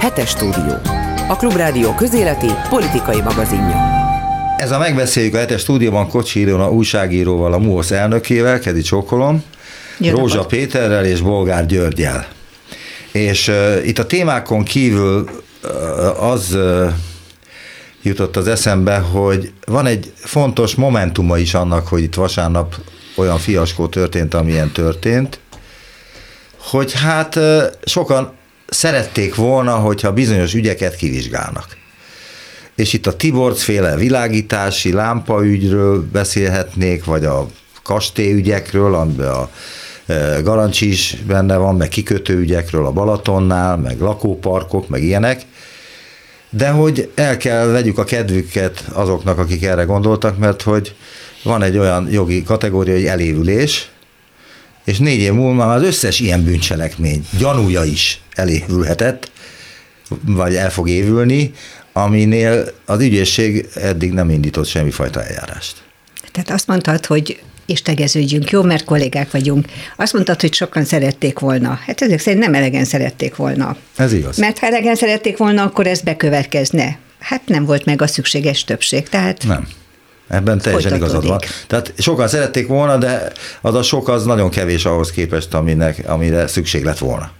Hetes stúdió. A Klubrádió közéleti politikai magazinja. Ez a megbeszéljük a hetes stúdióban Kocsi Ilona újságíróval, a MUOSZ elnökével, Kedi Csókolom, Jó Rózsa napot. Péterrel és Bolgár Györgyel. És uh, itt a témákon kívül uh, az uh, jutott az eszembe, hogy van egy fontos momentuma is annak, hogy itt vasárnap olyan fiaskó történt, amilyen történt, hogy hát sokan szerették volna, hogyha bizonyos ügyeket kivizsgálnak. És itt a Tiborc féle világítási lámpaügyről beszélhetnék, vagy a kastélyügyekről, amiben a Garancsi is benne van, meg kikötőügyekről a Balatonnál, meg lakóparkok, meg ilyenek, de hogy el kell vegyük a kedvüket azoknak, akik erre gondoltak, mert hogy van egy olyan jogi kategória, hogy elévülés, és négy év múlva már az összes ilyen bűncselekmény gyanúja is elévülhetett, vagy el fog évülni, aminél az ügyészség eddig nem indított semmifajta eljárást. Tehát azt mondtad, hogy és tegeződjünk, jó, mert kollégák vagyunk. Azt mondtad, hogy sokan szerették volna. Hát ezek szerint nem elegen szerették volna. Ez igaz. Mert ha elegen szerették volna, akkor ez bekövetkezne. Hát nem volt meg a szükséges többség, tehát... Nem. Ebben teljesen igazad van. Tehát sokan szerették volna, de az a sok az nagyon kevés ahhoz képest, aminek, amire szükség lett volna.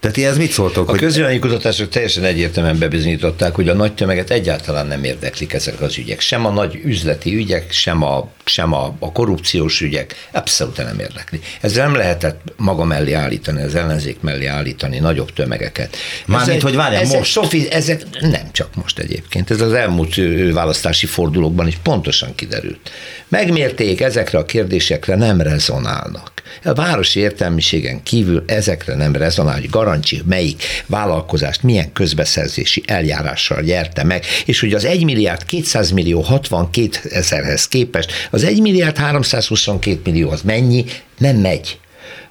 Tehát ez mit szóltok? A hogy... közvélemény kutatások teljesen egyértelműen bebizonyították, hogy a nagy tömeget egyáltalán nem érdeklik ezek az ügyek. Sem a nagy üzleti ügyek, sem a, sem a, a korrupciós ügyek, abszolút nem érdekli. Ezzel nem lehetett maga mellé állítani, az ellenzék mellé állítani nagyobb tömegeket. Mármint, hogy várjál, ezek, most? Sofi, ezek nem csak most egyébként, ez az elmúlt választási fordulókban is pontosan kiderült. Megmérték, ezekre a kérdésekre nem rezonálnak. A városi értelmiségen kívül ezekre nem rezonál, hogy Garancsi melyik vállalkozást milyen közbeszerzési eljárással nyerte meg, és hogy az 1 milliárd 200 millió 62 ezerhez képest az 1 milliárd 322 millió az mennyi, nem megy.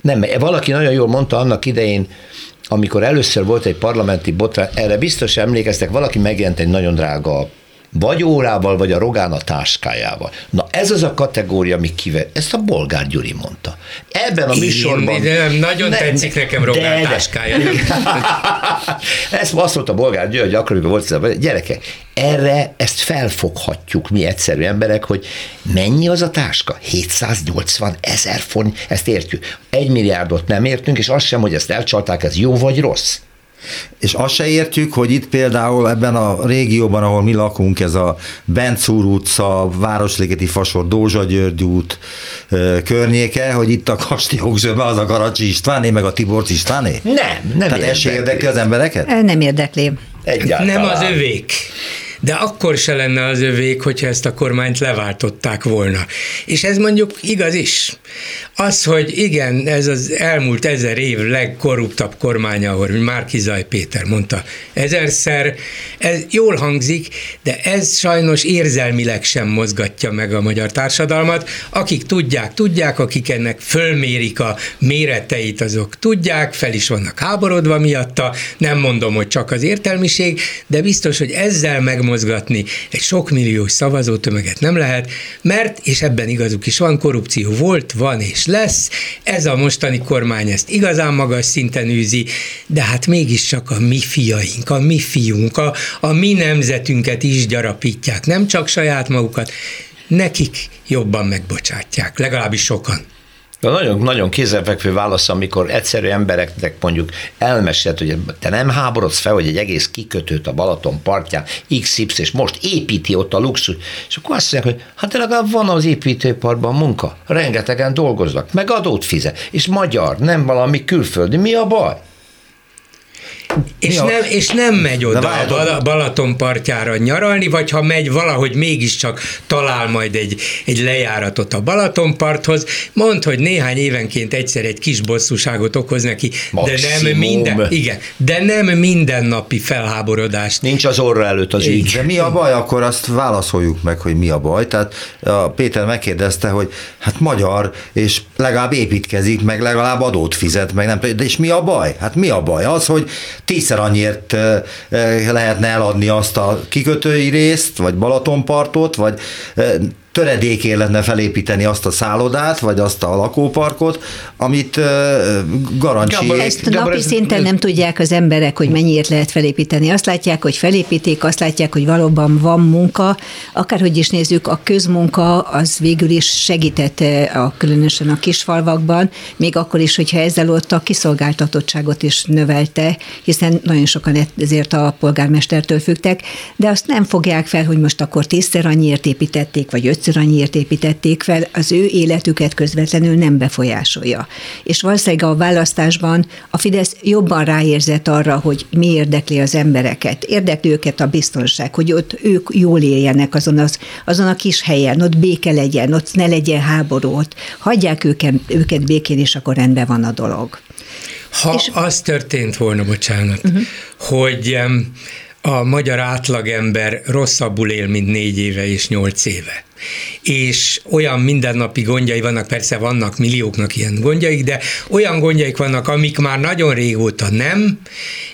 Nem megy. Valaki nagyon jól mondta annak idején, amikor először volt egy parlamenti botrány, erre biztos emlékeztek, valaki megjelent egy nagyon drága vagy órával, vagy a Rogán a táskájával. Na ez az a kategória, ami kivel, ezt a Bolgár Gyuri mondta. Ebben a Én, műsorban... De nagyon ne, tetszik nekem Rogán de, táskája. ezt azt mondta Bolgár Gyuri, hogy akkoriban volt ez a gyerekek, erre ezt felfoghatjuk mi egyszerű emberek, hogy mennyi az a táska? 780 ezer font, ezt értjük. Egy milliárdot nem értünk, és azt sem, hogy ezt elcsalták, ez jó vagy rossz. És azt se értjük, hogy itt például ebben a régióban, ahol mi lakunk, ez a Bencúr utca, Városligeti Fasor, Dózsa György út környéke, hogy itt a kastélyok zsöme az a Garacsi Istváné, meg a Tiborcs Istváné? Nem, nem Tehát ez se érdekli az embereket? Nem érdekli. Egyáltalán. Nem az övék de akkor se lenne az övék, hogyha ezt a kormányt leváltották volna. És ez mondjuk igaz is. Az, hogy igen, ez az elmúlt ezer év legkorruptabb kormánya, ahogy Márkizaj Péter mondta ezerszer, ez jól hangzik, de ez sajnos érzelmileg sem mozgatja meg a magyar társadalmat. Akik tudják, tudják, akik ennek fölmérik a méreteit, azok tudják, fel is vannak háborodva miatta, nem mondom, hogy csak az értelmiség, de biztos, hogy ezzel megmozgatni egy sokmilliós szavazótömeget nem lehet, mert, és ebben igazuk is van, korrupció volt, van és lesz. Ez a mostani kormány ezt igazán magas szinten űzi, de hát mégiscsak a mi fiaink, a mi fiunk, a, a mi nemzetünket is gyarapítják, nem csak saját magukat, nekik jobban megbocsátják, legalábbis sokan. A nagyon, nagyon kézzelfekvő válasz, amikor egyszerű embereknek mondjuk elmesélt, hogy te nem háborodsz fel, hogy egy egész kikötőt a Balaton partján XY, és most építi ott a luxus, és akkor azt mondják, hogy hát legalább van az építőparkban munka, rengetegen dolgoznak, meg adót fizet, és magyar, nem valami külföldi, mi a baj? És, nem, és nem megy oda a Balaton partjára nyaralni, vagy ha megy valahogy mégiscsak talál majd egy, egy lejáratot a Balatonparthoz, mond, hogy néhány évenként egyszer egy kis bosszúságot okoz neki, Maximum. de nem minden, igen, de nem mindennapi felháborodást. Nincs az orra előtt az ügy. De mi a baj, akkor azt válaszoljuk meg, hogy mi a baj. Tehát a Péter megkérdezte, hogy hát magyar, és legalább építkezik, meg legalább adót fizet, meg nem, de és mi a baj? Hát mi a baj? Az, hogy tízszer annyiért lehetne eladni azt a kikötői részt, vagy Balatonpartot, vagy töredékén lenne felépíteni azt a szállodát, vagy azt a lakóparkot, amit garancsi... Gábor, ezt napi szinten nem tudják az emberek, hogy mennyiért lehet felépíteni. Azt látják, hogy felépítik, azt látják, hogy valóban van munka. Akárhogy is nézzük, a közmunka az végül is segített a, különösen a kisfalvakban, még akkor is, hogyha ezzel ott a kiszolgáltatottságot is növelte, hiszen nagyon sokan ezért a polgármestertől fügtek, de azt nem fogják fel, hogy most akkor tízszer annyiért építették, vagy ötször annyiért építették fel, az ő életüket közvetlenül nem befolyásolja. És valószínűleg a választásban a Fidesz jobban ráérzett arra, hogy mi érdekli az embereket. Érdekli őket a biztonság, hogy ott ők jól éljenek azon, az, azon a kis helyen, ott béke legyen, ott ne legyen háború, ott hagyják őket, őket békén, és akkor rendben van a dolog. Ha és... az történt volna, bocsánat, uh-huh. hogy a magyar átlagember rosszabbul él, mint négy éve és nyolc éve és olyan mindennapi gondjai vannak, persze vannak millióknak ilyen gondjaik, de olyan gondjaik vannak, amik már nagyon régóta nem,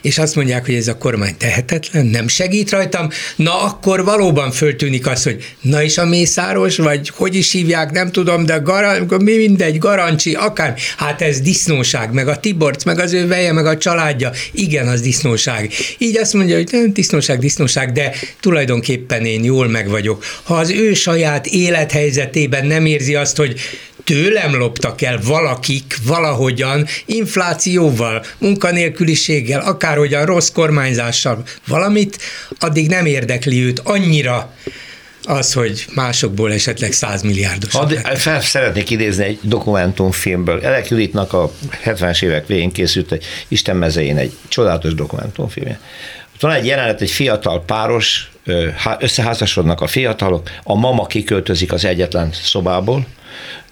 és azt mondják, hogy ez a kormány tehetetlen, nem segít rajtam, na akkor valóban föltűnik az, hogy na és a Mészáros, vagy hogy is hívják, nem tudom, de gar- mi mindegy, Garancsi, akár, hát ez disznóság, meg a Tiborc, meg az ő veje, meg a családja, igen, az disznóság. Így azt mondja, hogy nem disznóság, disznóság, de tulajdonképpen én jól meg vagyok. Ha az ő saját saját élethelyzetében nem érzi azt, hogy tőlem loptak el valakik valahogyan inflációval, munkanélküliséggel, akárhogyan rossz kormányzással valamit, addig nem érdekli őt annyira az, hogy másokból esetleg 100 milliárdos. Ad, fel szeretnék idézni egy dokumentumfilmből. Elek Juditnak a 70-es évek végén készült egy Isten mezején egy csodálatos dokumentumfilmje. Ott van egy jelenet, egy fiatal páros, összeházasodnak a fiatalok, a mama kiköltözik az egyetlen szobából,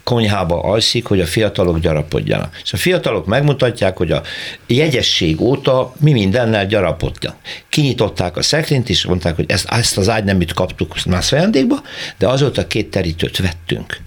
konyhába alszik, hogy a fiatalok gyarapodjanak. És a fiatalok megmutatják, hogy a jegyesség óta mi mindennel gyarapodtak. Kinyitották a szekrényt, és mondták, hogy ezt, ezt az ágyneműt kaptuk más ajándékba, de azóta két terítőt vettünk.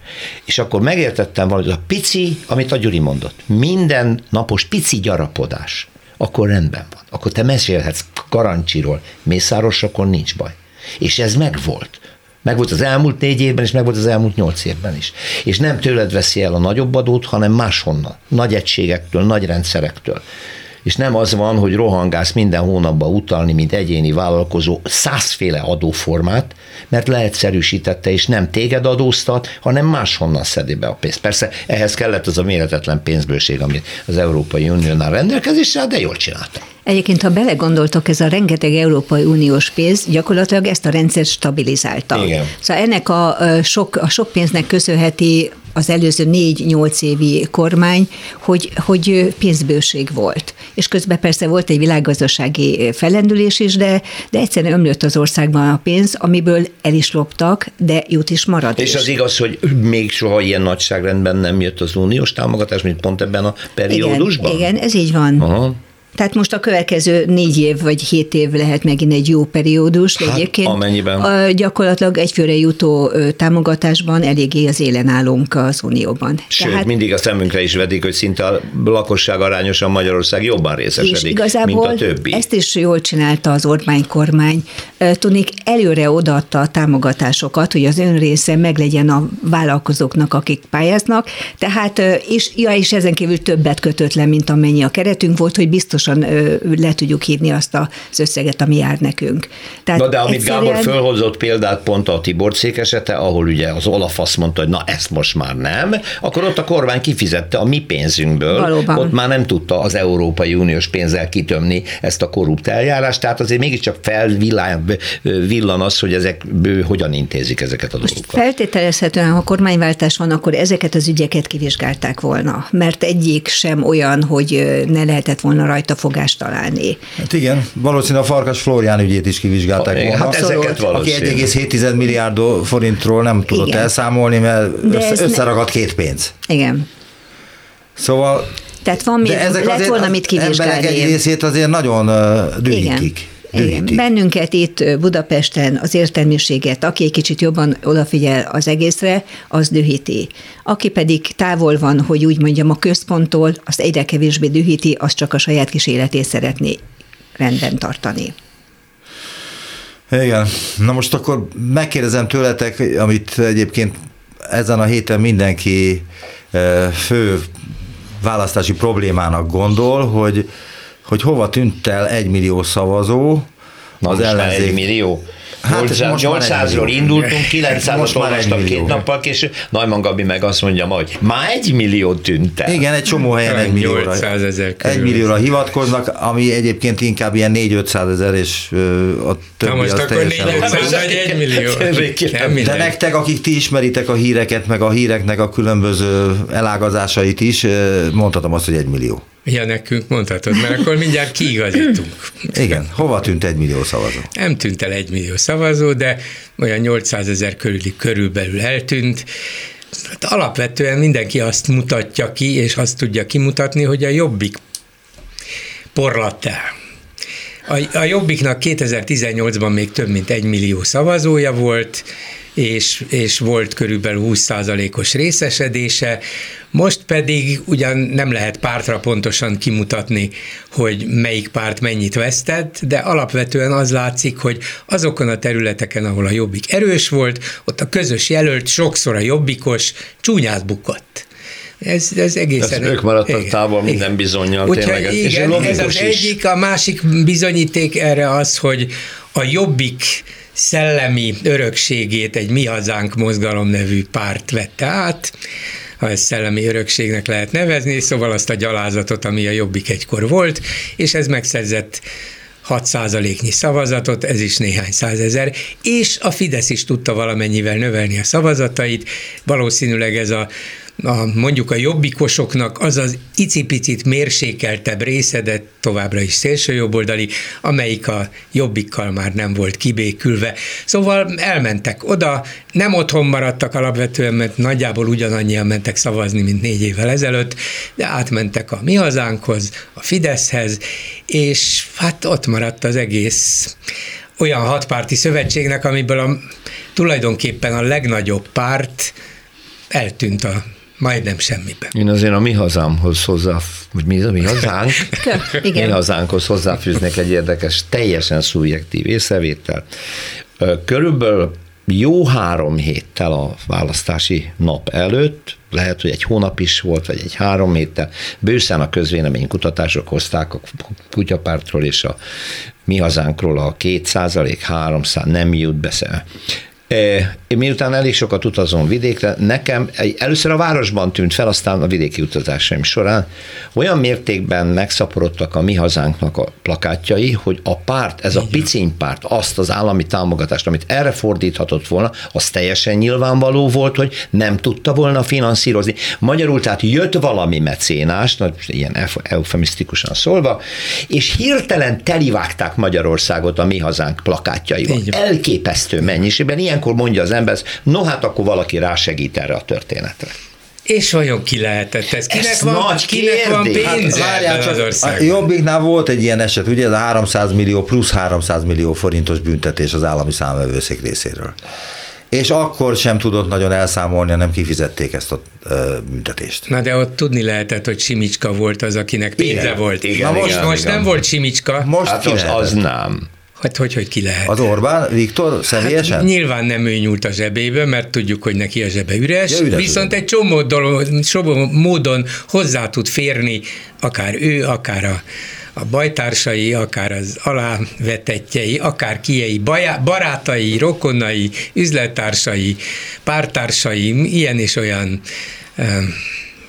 És akkor megértettem valahogy, a pici, amit a Gyuri mondott, minden napos pici gyarapodás akkor rendben van. Akkor te mesélhetsz Karancsiról, Mészáros, akkor nincs baj. És ez megvolt. Megvolt az elmúlt négy évben, és megvolt az elmúlt nyolc évben is. És nem tőled veszi el a nagyobb adót, hanem máshonnan. Nagy egységektől, nagy rendszerektől és nem az van, hogy rohangász minden hónapban utalni, mint egyéni vállalkozó százféle adóformát, mert leegyszerűsítette, és nem téged adóztat, hanem máshonnan szedi be a pénzt. Persze ehhez kellett az a méretetlen pénzbőség, amit az Európai Uniónál rendelkezésre, de jól csinálta. Egyébként, ha belegondoltok, ez a rengeteg Európai Uniós pénz gyakorlatilag ezt a rendszert stabilizálta. Igen. Szóval ennek a sok, a sok pénznek köszönheti az előző négy-nyolc évi kormány, hogy, hogy pénzbőség volt. És közben persze volt egy világgazdasági felendülés is, de, de egyszerűen ömlött az országban a pénz, amiből el is loptak, de jut is marad. És is. az igaz, hogy még soha ilyen nagyságrendben nem jött az uniós támogatás, mint pont ebben a periódusban? Igen, igen ez így van. Aha. Tehát most a következő négy év vagy hét év lehet megint egy jó periódus, de hát, egyébként amennyiben. A, gyakorlatilag egyfőre jutó támogatásban eléggé az élen állunk az Unióban. Sőt, Tehát, mindig a szemünkre is vedik, hogy szinte a lakosság arányosan Magyarország jobban részesedik, mint a többi. ezt is jól csinálta az Orbán kormány. Tudnék, előre odaadta a támogatásokat, hogy az ön része meglegyen a vállalkozóknak, akik pályáznak, tehát, és, ja, és ezen kívül többet kötött le, mint amennyi a keretünk volt, hogy biztos pontosan le tudjuk hívni azt az összeget, ami jár nekünk. Tehát na de amit egyszerűen... Gábor fölhozott példát pont a Tibor cég esete, ahol ugye az Olaf azt mondta, hogy na ezt most már nem, akkor ott a kormány kifizette a mi pénzünkből, Valóban. ott már nem tudta az Európai Uniós pénzzel kitömni ezt a korrupt eljárást, tehát azért mégiscsak felvillan az, hogy ezek hogyan intézik ezeket a dolgokat. Feltételezhetően, ha kormányváltás van, akkor ezeket az ügyeket kivizsgálták volna, mert egyik sem olyan, hogy ne lehetett volna rajta fogást találni. Hát igen, valószínűleg a Farkas Flórián ügyét is kivizsgálták volna. Hát ezeket Aki 1,7 milliárd forintról nem tudott igen. elszámolni, mert össze, összeragadt két pénz. Igen. Szóval tehát van még, ezek lett volna mit kivizsgálni. emberek egy részét azért nagyon dühítik. Igen. Bennünket itt Budapesten az értelmiséget, aki egy kicsit jobban odafigyel az egészre, az dühíti. Aki pedig távol van, hogy úgy mondjam, a központtól, azt egyre kevésbé dühíti, az csak a saját kis életét szeretné rendben tartani. Igen. Na most akkor megkérdezem tőletek, amit egyébként ezen a héten mindenki fő választási problémának gondol, hogy, hogy hova tűnt el egy millió szavazó, Na az ellenzék. Egy millió. Hát 800-ról indultunk, 900-ot olvastam két nappal később, Najman Gabi meg azt mondja hogy már egy millió tűnt el. Igen, egy csomó helyen egy millióra, egy millióra hivatkoznak, ami egyébként inkább ilyen 4-500 ezer, és a többi Na most az akkor 400 vagy egy millió. De nektek, akik ti ismeritek a híreket, meg a híreknek a különböző elágazásait is, mondhatom azt, hogy egy millió. Ja, nekünk mondhatod, mert akkor mindjárt kiigazítunk. Igen, hova tűnt egy millió szavazó? Nem tűnt el egy millió szavazó, de olyan 800 ezer körüli körülbelül eltűnt. Hát alapvetően mindenki azt mutatja ki, és azt tudja kimutatni, hogy a jobbik porlatt el. A, a Jobbiknak 2018-ban még több mint egy millió szavazója volt, és, és volt körülbelül 20%-os részesedése, most pedig ugyan nem lehet pártra pontosan kimutatni, hogy melyik párt mennyit vesztett, de alapvetően az látszik, hogy azokon a területeken, ahol a Jobbik erős volt, ott a közös jelölt sokszor a Jobbikos csúnyát bukott. Ez, ez egészen... Ez ők maradtak igen, távol minden igen. bizonyal tényleg. Igen, ez az is. egyik, a másik bizonyíték erre az, hogy a Jobbik szellemi örökségét egy Mi Hazánk mozgalom nevű párt vette át, ha ezt szellemi örökségnek lehet nevezni, szóval azt a gyalázatot, ami a Jobbik egykor volt, és ez megszerzett 6 százaléknyi szavazatot, ez is néhány százezer, és a Fidesz is tudta valamennyivel növelni a szavazatait, valószínűleg ez a a, mondjuk a jobbikosoknak az az icipicit mérsékeltebb része, de továbbra is szélsőjobboldali, amelyik a jobbikkal már nem volt kibékülve. Szóval elmentek oda, nem otthon maradtak alapvetően, mert nagyjából ugyanannyian mentek szavazni, mint négy évvel ezelőtt, de átmentek a mi hazánkhoz, a Fideszhez, és hát ott maradt az egész olyan hatpárti szövetségnek, amiből a, tulajdonképpen a legnagyobb párt eltűnt a majdnem semmiben. Én azért a mi hazámhoz hozzá, vagy mi a mi hazánk? Igen. Mi hazánkhoz hozzáfűznek egy érdekes, teljesen szubjektív észrevétel. Körülbelül jó három héttel a választási nap előtt, lehet, hogy egy hónap is volt, vagy egy három héttel, bőszen a közvéleménykutatások hozták a kutyapártról és a mi hazánkról a két százalék, három nem jut beszél. Miután elég sokat utazom vidékre, nekem először a városban tűnt fel, aztán a vidéki utazásaim során olyan mértékben megszaporodtak a mi hazánknak a plakátjai, hogy a párt, ez a piciny párt, azt az állami támogatást, amit erre fordíthatott volna, az teljesen nyilvánvaló volt, hogy nem tudta volna finanszírozni. Magyarul tehát jött valami mecénás, ilyen eufemisztikusan szólva, és hirtelen telivágták Magyarországot a mi hazánk plakátjaival. Elképesztő mennyiségben, ilyen ilyenkor mondja az ember, no hát akkor valaki rásegít erre a történetre. És vajon ki lehetett ez? Kinek, ez van, nagy kinek van pénze hát, csak, az országban? A Jobbiknál volt egy ilyen eset, ugye ez a 300 millió plusz 300 millió forintos büntetés az állami számvevőszék részéről. És akkor sem tudott nagyon elszámolni, nem kifizették ezt a büntetést. Na de ott tudni lehetett, hogy Simicska volt az, akinek pénze igen, volt. Igen, Na most, igen, most igen. nem volt Simicska. Most hát az, az nem. Hát hogy, hogy ki lehet? Az Orbán, Viktor személyesen? Hát nyilván nem ő nyúlt a zsebébe, mert tudjuk, hogy neki a zsebe üres, ja, üres viszont üres. egy csomó, dolog, csomó módon hozzá tud férni, akár ő, akár a, a bajtársai, akár az alávetetjei, akár kiei, barátai, rokonai, üzlettársai, pártársai, ilyen és olyan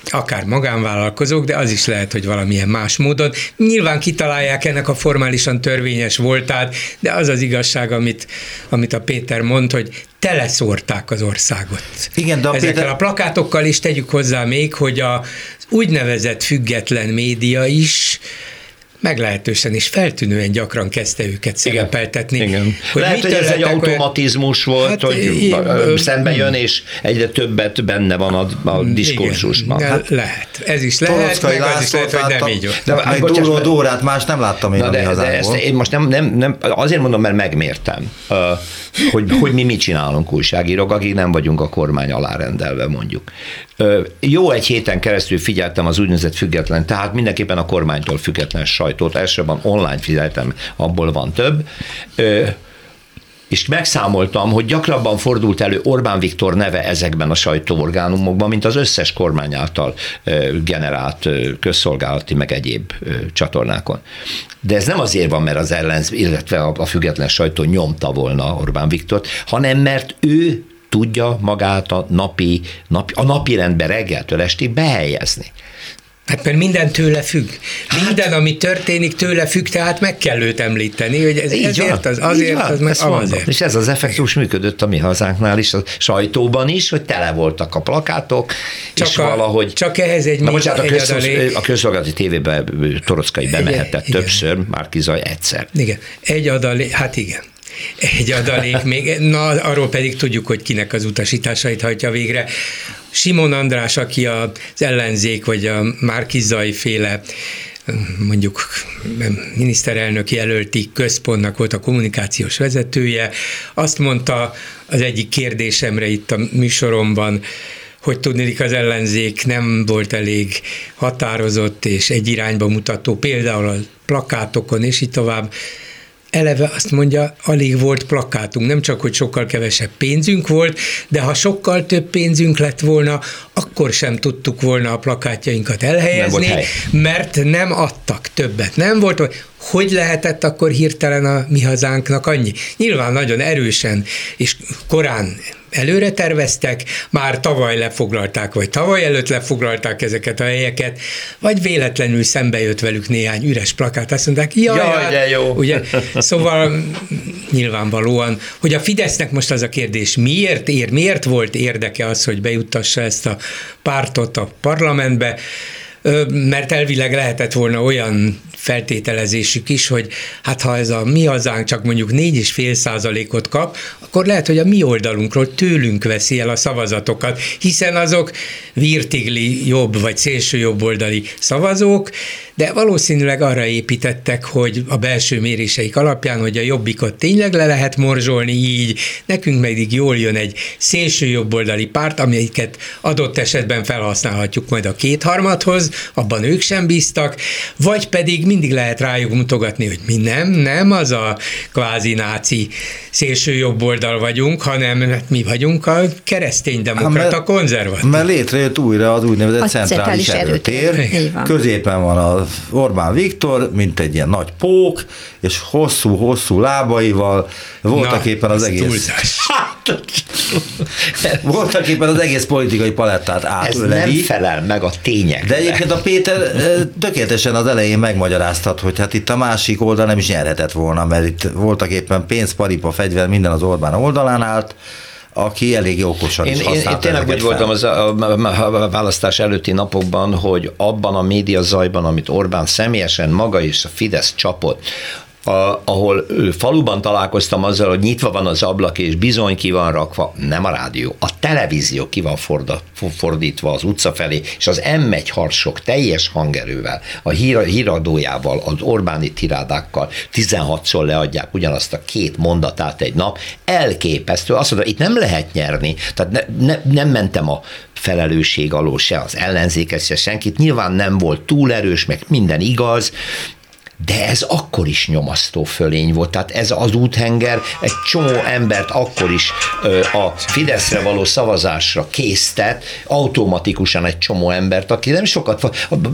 akár magánvállalkozók, de az is lehet, hogy valamilyen más módon. Nyilván kitalálják ennek a formálisan törvényes voltát, de az az igazság, amit, amit a Péter mond, hogy teleszórták az országot. Igen, de a Ezekkel Péter... a plakátokkal is tegyük hozzá még, hogy a úgynevezett független média is meglehetősen is feltűnően gyakran kezdte őket szerepeltetni. Igen. Hogy Lehet, hogy ez egy automatizmus volt, hát, hogy én, szembe jön, és egyre többet benne van a, a diskurzusban. Hát, lehet. Ez is lehet, meg az is lehet, hogy nem így De, de Duró Dórát más nem láttam én Na, de, de ezt én most nem, nem, nem, azért mondom, mert megmértem, hogy, hogy mi mit csinálunk újságírók, akik nem vagyunk a kormány alárendelve mondjuk. Jó egy héten keresztül figyeltem az úgynevezett független, tehát mindenképpen a kormánytól független sajtót, elsősorban online figyeltem, abból van több és megszámoltam, hogy gyakrabban fordult elő Orbán Viktor neve ezekben a sajtóorgánumokban, mint az összes kormány által generált közszolgálati meg egyéb csatornákon. De ez nem azért van, mert az ellenz, illetve a független sajtó nyomta volna Orbán Viktort, hanem mert ő tudja magát a napi, napi, a napi rendbe reggeltől estig behelyezni. Hát mert minden tőle függ. Hát, minden, ami történik, tőle függ, tehát meg kell őt említeni, hogy ez ezért, van, az, azért, van, az, meg azért. És ez az effektus működött a mi hazánknál is, a sajtóban is, hogy tele voltak a plakátok, csak és a, valahogy... Csak ehhez egy, Na, bocsánat, a, közszol, a közszolgálati tévébe Torockai bemehetett igen, többször, igen. már kizaj egyszer. Igen, egy adalék, hát igen. Egy adalék még, na arról pedig tudjuk, hogy kinek az utasításait hajtja végre. Simon András, aki az ellenzék, vagy a Márkizai féle mondjuk miniszterelnök jelölti központnak volt a kommunikációs vezetője, azt mondta az egyik kérdésemre itt a műsoromban, hogy tudnék az ellenzék nem volt elég határozott és egy irányba mutató, például a plakátokon és így tovább, eleve azt mondja, alig volt plakátunk, nem csak, hogy sokkal kevesebb pénzünk volt, de ha sokkal több pénzünk lett volna, akkor sem tudtuk volna a plakátjainkat elhelyezni, nem mert nem adtak többet. Nem volt, hogy lehetett akkor hirtelen a mi hazánknak annyi? Nyilván nagyon erősen és korán előre terveztek, már tavaly lefoglalták, vagy tavaly előtt lefoglalták ezeket a helyeket, vagy véletlenül szembe jött velük néhány üres plakát, azt mondták, jaj, jaj hát, de jó. Ugye, szóval nyilvánvalóan, hogy a Fidesznek most az a kérdés, miért ér, miért volt érdeke az, hogy bejuttassa ezt a pártot a parlamentbe, mert elvileg lehetett volna olyan feltételezésük is, hogy hát ha ez a mi hazánk csak mondjuk 4,5 százalékot kap, akkor lehet, hogy a mi oldalunkról tőlünk veszi el a szavazatokat, hiszen azok virtigli jobb vagy szélső jobboldali szavazók, de valószínűleg arra építettek, hogy a belső méréseik alapján, hogy a jobbikot tényleg le lehet morzsolni így, nekünk pedig jól jön egy szélső jobboldali párt, amelyiket adott esetben felhasználhatjuk majd a kétharmadhoz, abban ők sem bíztak, vagy pedig mindig lehet rájuk mutogatni, hogy mi nem, nem az a kvázi náci szélső jobboldal vagyunk, hanem hát mi vagyunk a kereszténydemokrata konzervatív. Mert létrejött újra az úgynevezett a centrális, centrális erőtér, erőtér. középen van a Orbán Viktor, mint egy ilyen nagy pók, és hosszú-hosszú lábaival voltak Na, éppen az egész... voltak éppen az egész politikai palettát átöleli. Ez nem felel meg a tények. De egyébként a Péter tökéletesen az elején megmagyaráztat, hogy hát itt a másik oldal nem is nyerhetett volna, mert itt voltak éppen pénz, paripa, fegyver, minden az Orbán oldalán állt, aki elég okosan én, is Én, én tényleg úgy voltam az a, a, a választás előtti napokban, hogy abban a média zajban, amit Orbán személyesen maga és a Fidesz csapott, a, ahol faluban találkoztam azzal, hogy nyitva van az ablak, és bizony ki van rakva, nem a rádió, a televízió ki van forda, fordítva az utca felé, és az M1 harsok teljes hangerővel, a hír, híradójával, az Orbáni tirádákkal 16-szor leadják ugyanazt a két mondatát egy nap, elképesztő. Azt mondta, itt nem lehet nyerni, tehát ne, ne, nem mentem a felelősség alól se az ellenzéket, se senkit. Nyilván nem volt túl erős, meg minden igaz, de ez akkor is nyomasztó fölény volt. Tehát ez az úthenger egy csomó embert akkor is ö, a Fideszre való szavazásra késztet, automatikusan egy csomó embert, aki nem sokat,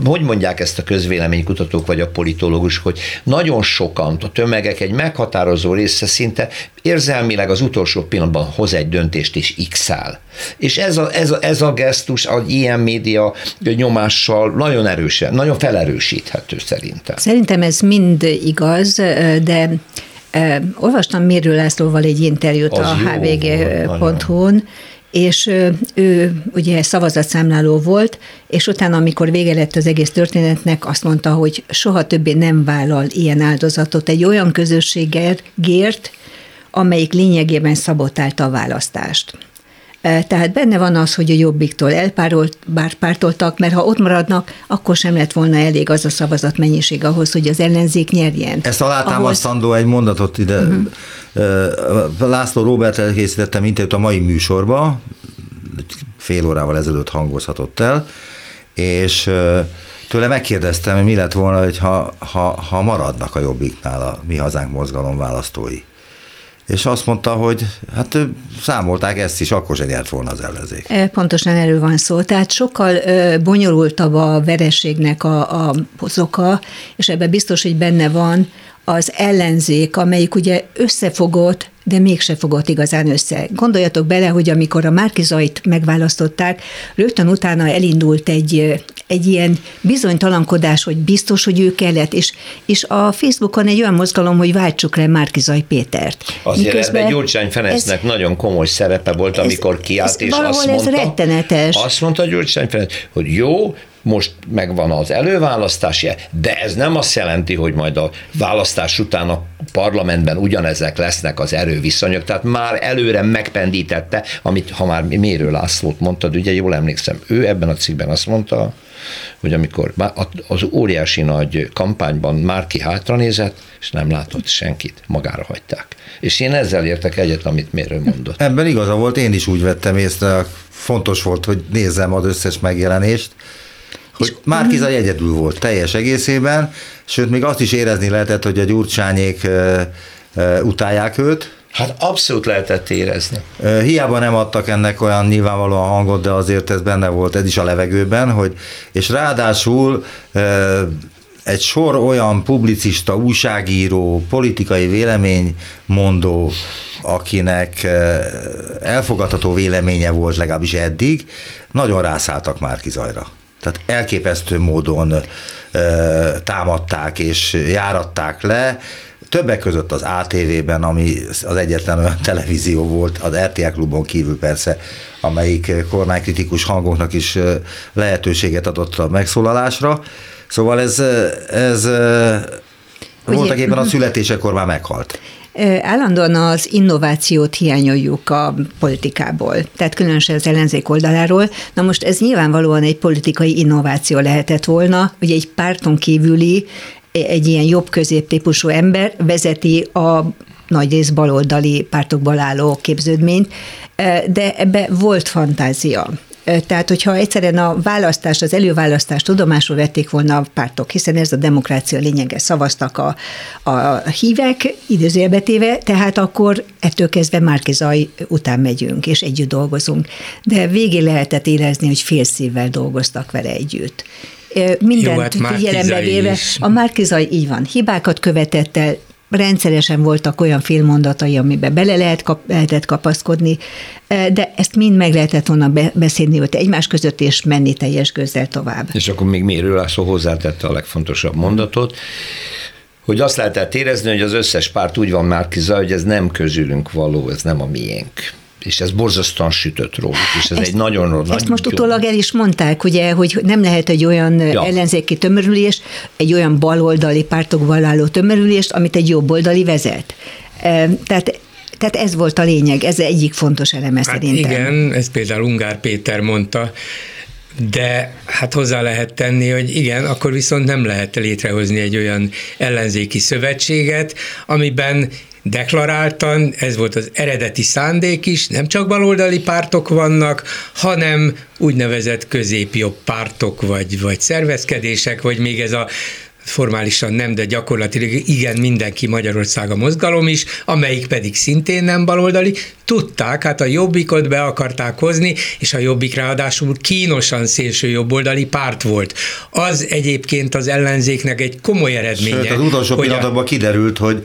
hogy mondják ezt a közvéleménykutatók vagy a politológus, hogy nagyon sokan, a tömegek egy meghatározó része szinte érzelmileg az utolsó pillanatban hoz egy döntést és x -áll. És ez a, ez, a, ez a gesztus az ilyen média nyomással nagyon erősen, nagyon felerősíthető szerintem. Szerintem ez mind igaz, de olvastam Mérő Lászlóval egy interjút az a hvg.hu-n, és ő ugye szavazatszámláló volt, és utána, amikor vége lett az egész történetnek, azt mondta, hogy soha többé nem vállal ilyen áldozatot egy olyan közösségért, amelyik lényegében szabotálta a választást. Tehát benne van az, hogy a jobbiktól elpárolt, bár pártoltak, mert ha ott maradnak, akkor sem lett volna elég az a szavazat mennyiség ahhoz, hogy az ellenzék nyerjen. Ezt alátámasztandó ahhoz... egy mondatot ide. Uh-huh. László Robert elkészítettem interjút a mai műsorba, fél órával ezelőtt hangozhatott el, és tőle megkérdeztem, hogy mi lett volna, hogy ha, ha, ha maradnak a jobbiknál a Mi Hazánk mozgalom választói és azt mondta, hogy hát számolták ezt is, akkor se nyert volna az ellenzék. Pontosan erről van szó. Tehát sokkal bonyolultabb a vereségnek a, a oka, és ebben biztos, hogy benne van az ellenzék, amelyik ugye összefogott, de mégse fogott igazán össze. Gondoljatok bele, hogy amikor a Márkizait megválasztották, rögtön utána elindult egy, egy ilyen bizonytalankodás, hogy biztos, hogy ő kellett, és, és a Facebookon egy olyan mozgalom, hogy váltsuk le Márkizaj Pétert. Azért Miközben ebben Gyurcsány Ferencnek ez, nagyon komoly szerepe volt, amikor kiállt, és azt mondta, ez rettenetes. azt mondta Gyurcsány Ferenc, hogy jó, most megvan az előválasztási, de ez nem azt jelenti, hogy majd a választás után a parlamentben ugyanezek lesznek az erőviszonyok, tehát már előre megpendítette, amit ha már Mérő Lászlót mondtad, ugye jól emlékszem, ő ebben a cikkben azt mondta, hogy amikor az óriási nagy kampányban Márki hátranézett, és nem látott senkit, magára hagyták. És én ezzel értek egyet, amit Mérő mondott. Ebben igaza volt, én is úgy vettem észre, fontos volt, hogy nézzem az összes megjelenést, hogy Márkiza egyedül volt teljes egészében, sőt, még azt is érezni lehetett, hogy a gyurcsányék utálják őt, Hát abszolút lehetett érezni. Hiába nem adtak ennek olyan nyilvánvalóan hangot, de azért ez benne volt, ez is a levegőben, hogy, és ráadásul egy sor olyan publicista, újságíró, politikai véleménymondó, akinek elfogadható véleménye volt legalábbis eddig, nagyon rászálltak Márkizajra. Tehát elképesztő módon támadták és járatták le, többek között az ATV-ben, ami az egyetlen olyan televízió volt, az RTL klubon kívül persze, amelyik kormánykritikus hangoknak is lehetőséget adott a megszólalásra. Szóval ez, ez voltak éppen a mhm. születésekor már meghalt. Állandóan az innovációt hiányoljuk a politikából, tehát különösen az ellenzék oldaláról. Na most ez nyilvánvalóan egy politikai innováció lehetett volna, hogy egy párton kívüli egy ilyen jobb középtípusú ember vezeti a nagyrészt baloldali pártokból álló képződményt, de ebbe volt fantázia. Tehát, hogyha egyszerűen a választást, az előválasztást tudomásul vették volna a pártok, hiszen ez a demokrácia lényege, szavaztak a, a hívek, időzélbetéve, tehát akkor ettől kezdve Márkizaj után megyünk, és együtt dolgozunk. De végén lehetett érezni, hogy félszívvel dolgoztak vele együtt mindent Jó, hát figyelembe véve. A Márkizaj így van, hibákat követett el, rendszeresen voltak olyan félmondatai, amiben bele lehet kap, lehetett kapaszkodni, de ezt mind meg lehetett volna beszélni hogy egymás között, és menni teljes gőzzel tovább. És akkor még Mérő László hozzátette a legfontosabb mondatot, hogy azt lehetett érezni, hogy az összes párt úgy van már kizaj, hogy ez nem közülünk való, ez nem a miénk és ez borzasztóan sütött róluk, és ez ezt, egy nagyon Ezt nagy most utólag el is mondták, ugye, hogy nem lehet egy olyan ja. ellenzéki tömörülés, egy olyan baloldali pártokból álló tömörülést, amit egy jobboldali vezet. Tehát tehát ez volt a lényeg, ez egyik fontos eleme hát szerintem. Igen, ez például Ungár Péter mondta, de hát hozzá lehet tenni, hogy igen, akkor viszont nem lehet létrehozni egy olyan ellenzéki szövetséget, amiben deklaráltan, ez volt az eredeti szándék is, nem csak baloldali pártok vannak, hanem úgynevezett középjobb pártok, vagy, vagy szervezkedések, vagy még ez a formálisan nem, de gyakorlatilag igen, mindenki Magyarország a mozgalom is, amelyik pedig szintén nem baloldali, tudták, hát a jobbikot be akarták hozni, és a jobbik ráadásul kínosan szélső jobboldali párt volt. Az egyébként az ellenzéknek egy komoly eredménye. Sőt, az utolsó pillanatban a... kiderült, hogy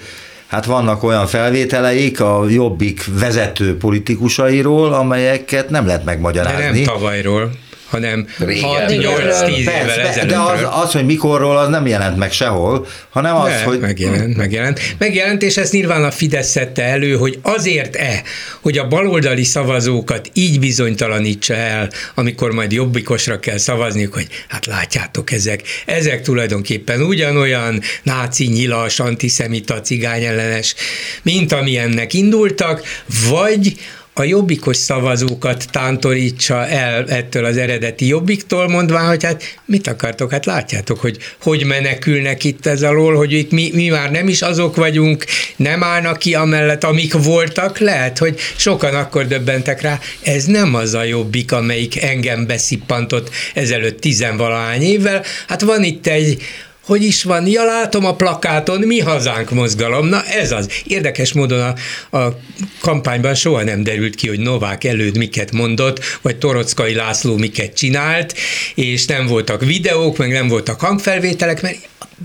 hát vannak olyan felvételeik a jobbik vezető politikusairól, amelyeket nem lehet megmagyarázni. De nem tavalyról hanem 6-8-10 évvel ezelőtt. De az, az, hogy mikorról, az nem jelent meg sehol, hanem az, de, hogy... Megjelent, megjelent. Megjelent, és ezt nyilván a Fidesz szedte elő, hogy azért-e, hogy a baloldali szavazókat így bizonytalanítsa el, amikor majd jobbikosra kell szavazniuk, hogy hát látjátok, ezek, ezek tulajdonképpen ugyanolyan náci, nyilas, antiszemita, cigányellenes, mint amilyennek indultak, vagy a jobbikos szavazókat tántorítsa el ettől az eredeti jobbiktól, mondván, hogy hát mit akartok, hát látjátok, hogy hogy menekülnek itt ez alól, hogy itt mi, mi már nem is azok vagyunk, nem állnak ki amellett, amik voltak, lehet, hogy sokan akkor döbbentek rá, ez nem az a jobbik, amelyik engem beszippantott ezelőtt tizenvalahány évvel, hát van itt egy hogy is van, ja látom a plakáton, mi hazánk mozgalom, na ez az. Érdekes módon a, a kampányban soha nem derült ki, hogy Novák előd miket mondott, vagy Torockai László miket csinált, és nem voltak videók, meg nem voltak hangfelvételek, mert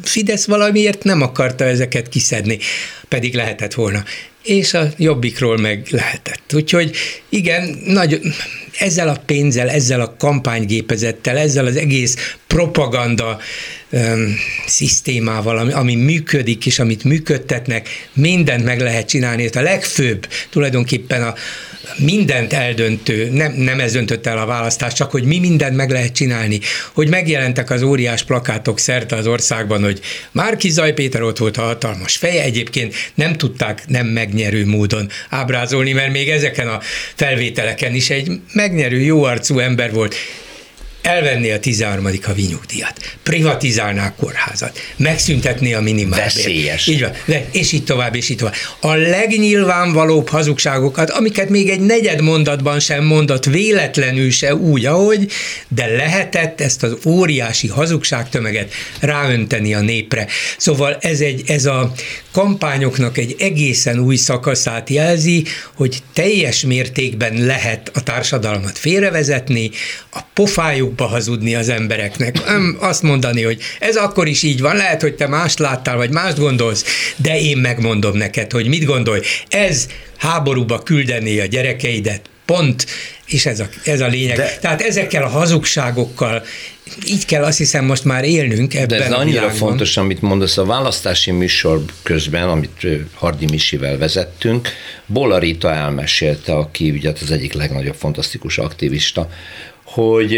Fidesz valamiért nem akarta ezeket kiszedni, pedig lehetett volna és a jobbikról meg lehetett. Úgyhogy igen, nagy, ezzel a pénzzel, ezzel a kampánygépezettel, ezzel az egész propaganda um, szisztémával, ami, ami működik és amit működtetnek, mindent meg lehet csinálni. A legfőbb tulajdonképpen a, mindent eldöntő, nem, nem ez döntött el a választást, csak hogy mi mindent meg lehet csinálni. Hogy megjelentek az óriás plakátok szerte az országban, hogy Márki Zaj Péter ott volt a hatalmas feje, egyébként nem tudták nem megnyerő módon ábrázolni, mert még ezeken a felvételeken is egy megnyerő, jó arcú ember volt elvenné a 13. havi nyugdíjat, privatizálná a kórházat, megszüntetné a minimálbért. Veszélyes. Így van, és így tovább, és így tovább. A legnyilvánvalóbb hazugságokat, amiket még egy negyed mondatban sem mondott, véletlenül se úgy, ahogy, de lehetett ezt az óriási hazugságtömeget ráönteni a népre. Szóval ez, egy, ez a kampányoknak egy egészen új szakaszát jelzi, hogy teljes mértékben lehet a társadalmat félrevezetni, a pofájukba hazudni az embereknek. Azt mondani, hogy ez akkor is így van, lehet, hogy te mást láttál, vagy mást gondolsz, de én megmondom neked, hogy mit gondolj. Ez háborúba küldené a gyerekeidet, pont, és ez a, ez a lényeg. De, Tehát ezekkel a hazugságokkal így kell azt hiszem most már élnünk ebben De ez a annyira világban. fontos, amit mondasz, a választási műsor közben, amit Hardi Misivel vezettünk, Bola Rita elmesélte, aki ugye az egyik legnagyobb fantasztikus aktivista, hogy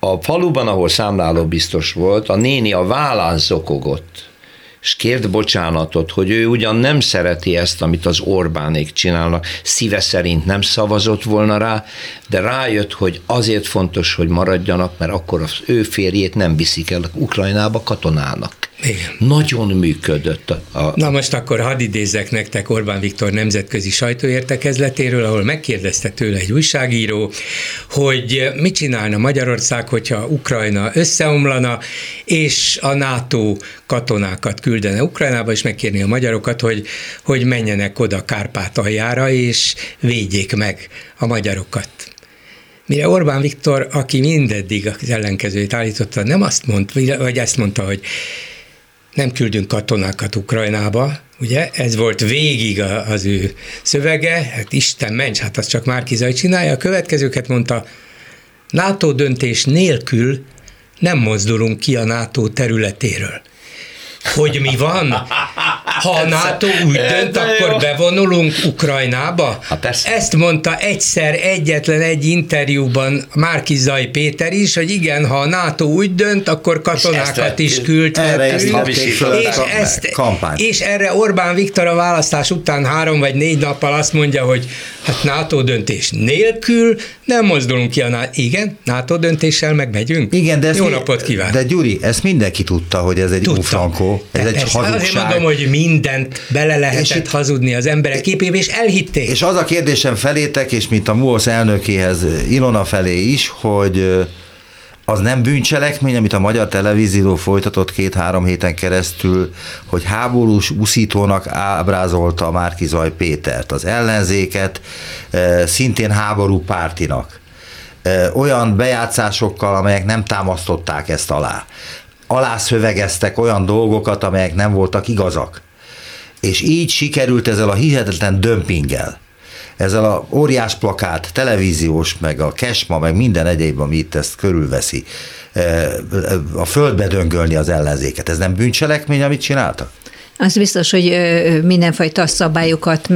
a faluban, ahol számláló biztos volt, a néni a vállán zokogott, és kért bocsánatot, hogy ő ugyan nem szereti ezt, amit az Orbánék csinálnak, szíve szerint nem szavazott volna rá, de rájött, hogy azért fontos, hogy maradjanak, mert akkor az ő férjét nem viszik el Ukrajnába katonának. Igen. Nagyon működött. A... Na most akkor hadd idézzek nektek Orbán Viktor nemzetközi sajtóértekezletéről, ahol megkérdezte tőle egy újságíró, hogy mit csinálna Magyarország, hogyha Ukrajna összeomlana, és a NATO katonákat küldene Ukrajnába, és megkérni a magyarokat, hogy, hogy menjenek oda Kárpátaljára, és védjék meg a magyarokat. Mire Orbán Viktor, aki mindeddig az ellenkezőjét állította, nem azt mondta, vagy ezt mondta, hogy nem küldünk katonákat Ukrajnába, ugye, ez volt végig az ő szövege, hát Isten ments, hát azt csak Márkizai csinálja, a következőket mondta, NATO döntés nélkül nem mozdulunk ki a NATO területéről hogy mi van? Ha a NATO úgy dönt, akkor bevonulunk Ukrajnába? Persze. Ezt mondta egyszer egyetlen egy interjúban Márki Zaj Péter is, hogy igen, ha a NATO úgy dönt, akkor katonákat is küldhetünk. És, ezt, és erre Orbán Viktor a választás után három vagy négy nappal azt mondja, hogy hát NATO döntés nélkül nem mozdulunk ki a NATO. Igen, NATO döntéssel megmegyünk. Igen, de Jó napot kívánok. De Gyuri, ezt mindenki tudta, hogy ez egy ufrankó, ez egy hazugság. Azért mondom, hogy mindent bele lehetett és hazudni az emberek képébe, és elhitték. És az a kérdésem felétek, és mint a MUOSZ elnökéhez Ilona felé is, hogy az nem bűncselekmény, amit a magyar televízió folytatott két-három héten keresztül, hogy háborús uszítónak ábrázolta Márki Zaj Pétert, az ellenzéket szintén háború pártinak. Olyan bejátszásokkal, amelyek nem támasztották ezt alá. Alászövegeztek olyan dolgokat, amelyek nem voltak igazak. És így sikerült ezzel a hihetetlen dömpinggel ezzel a óriás plakát, televíziós, meg a kesma, meg minden egyéb, ami itt ezt körülveszi, a földbe döngölni az ellenzéket. Ez nem bűncselekmény, amit csináltak? Az biztos, hogy mindenfajta szabályokat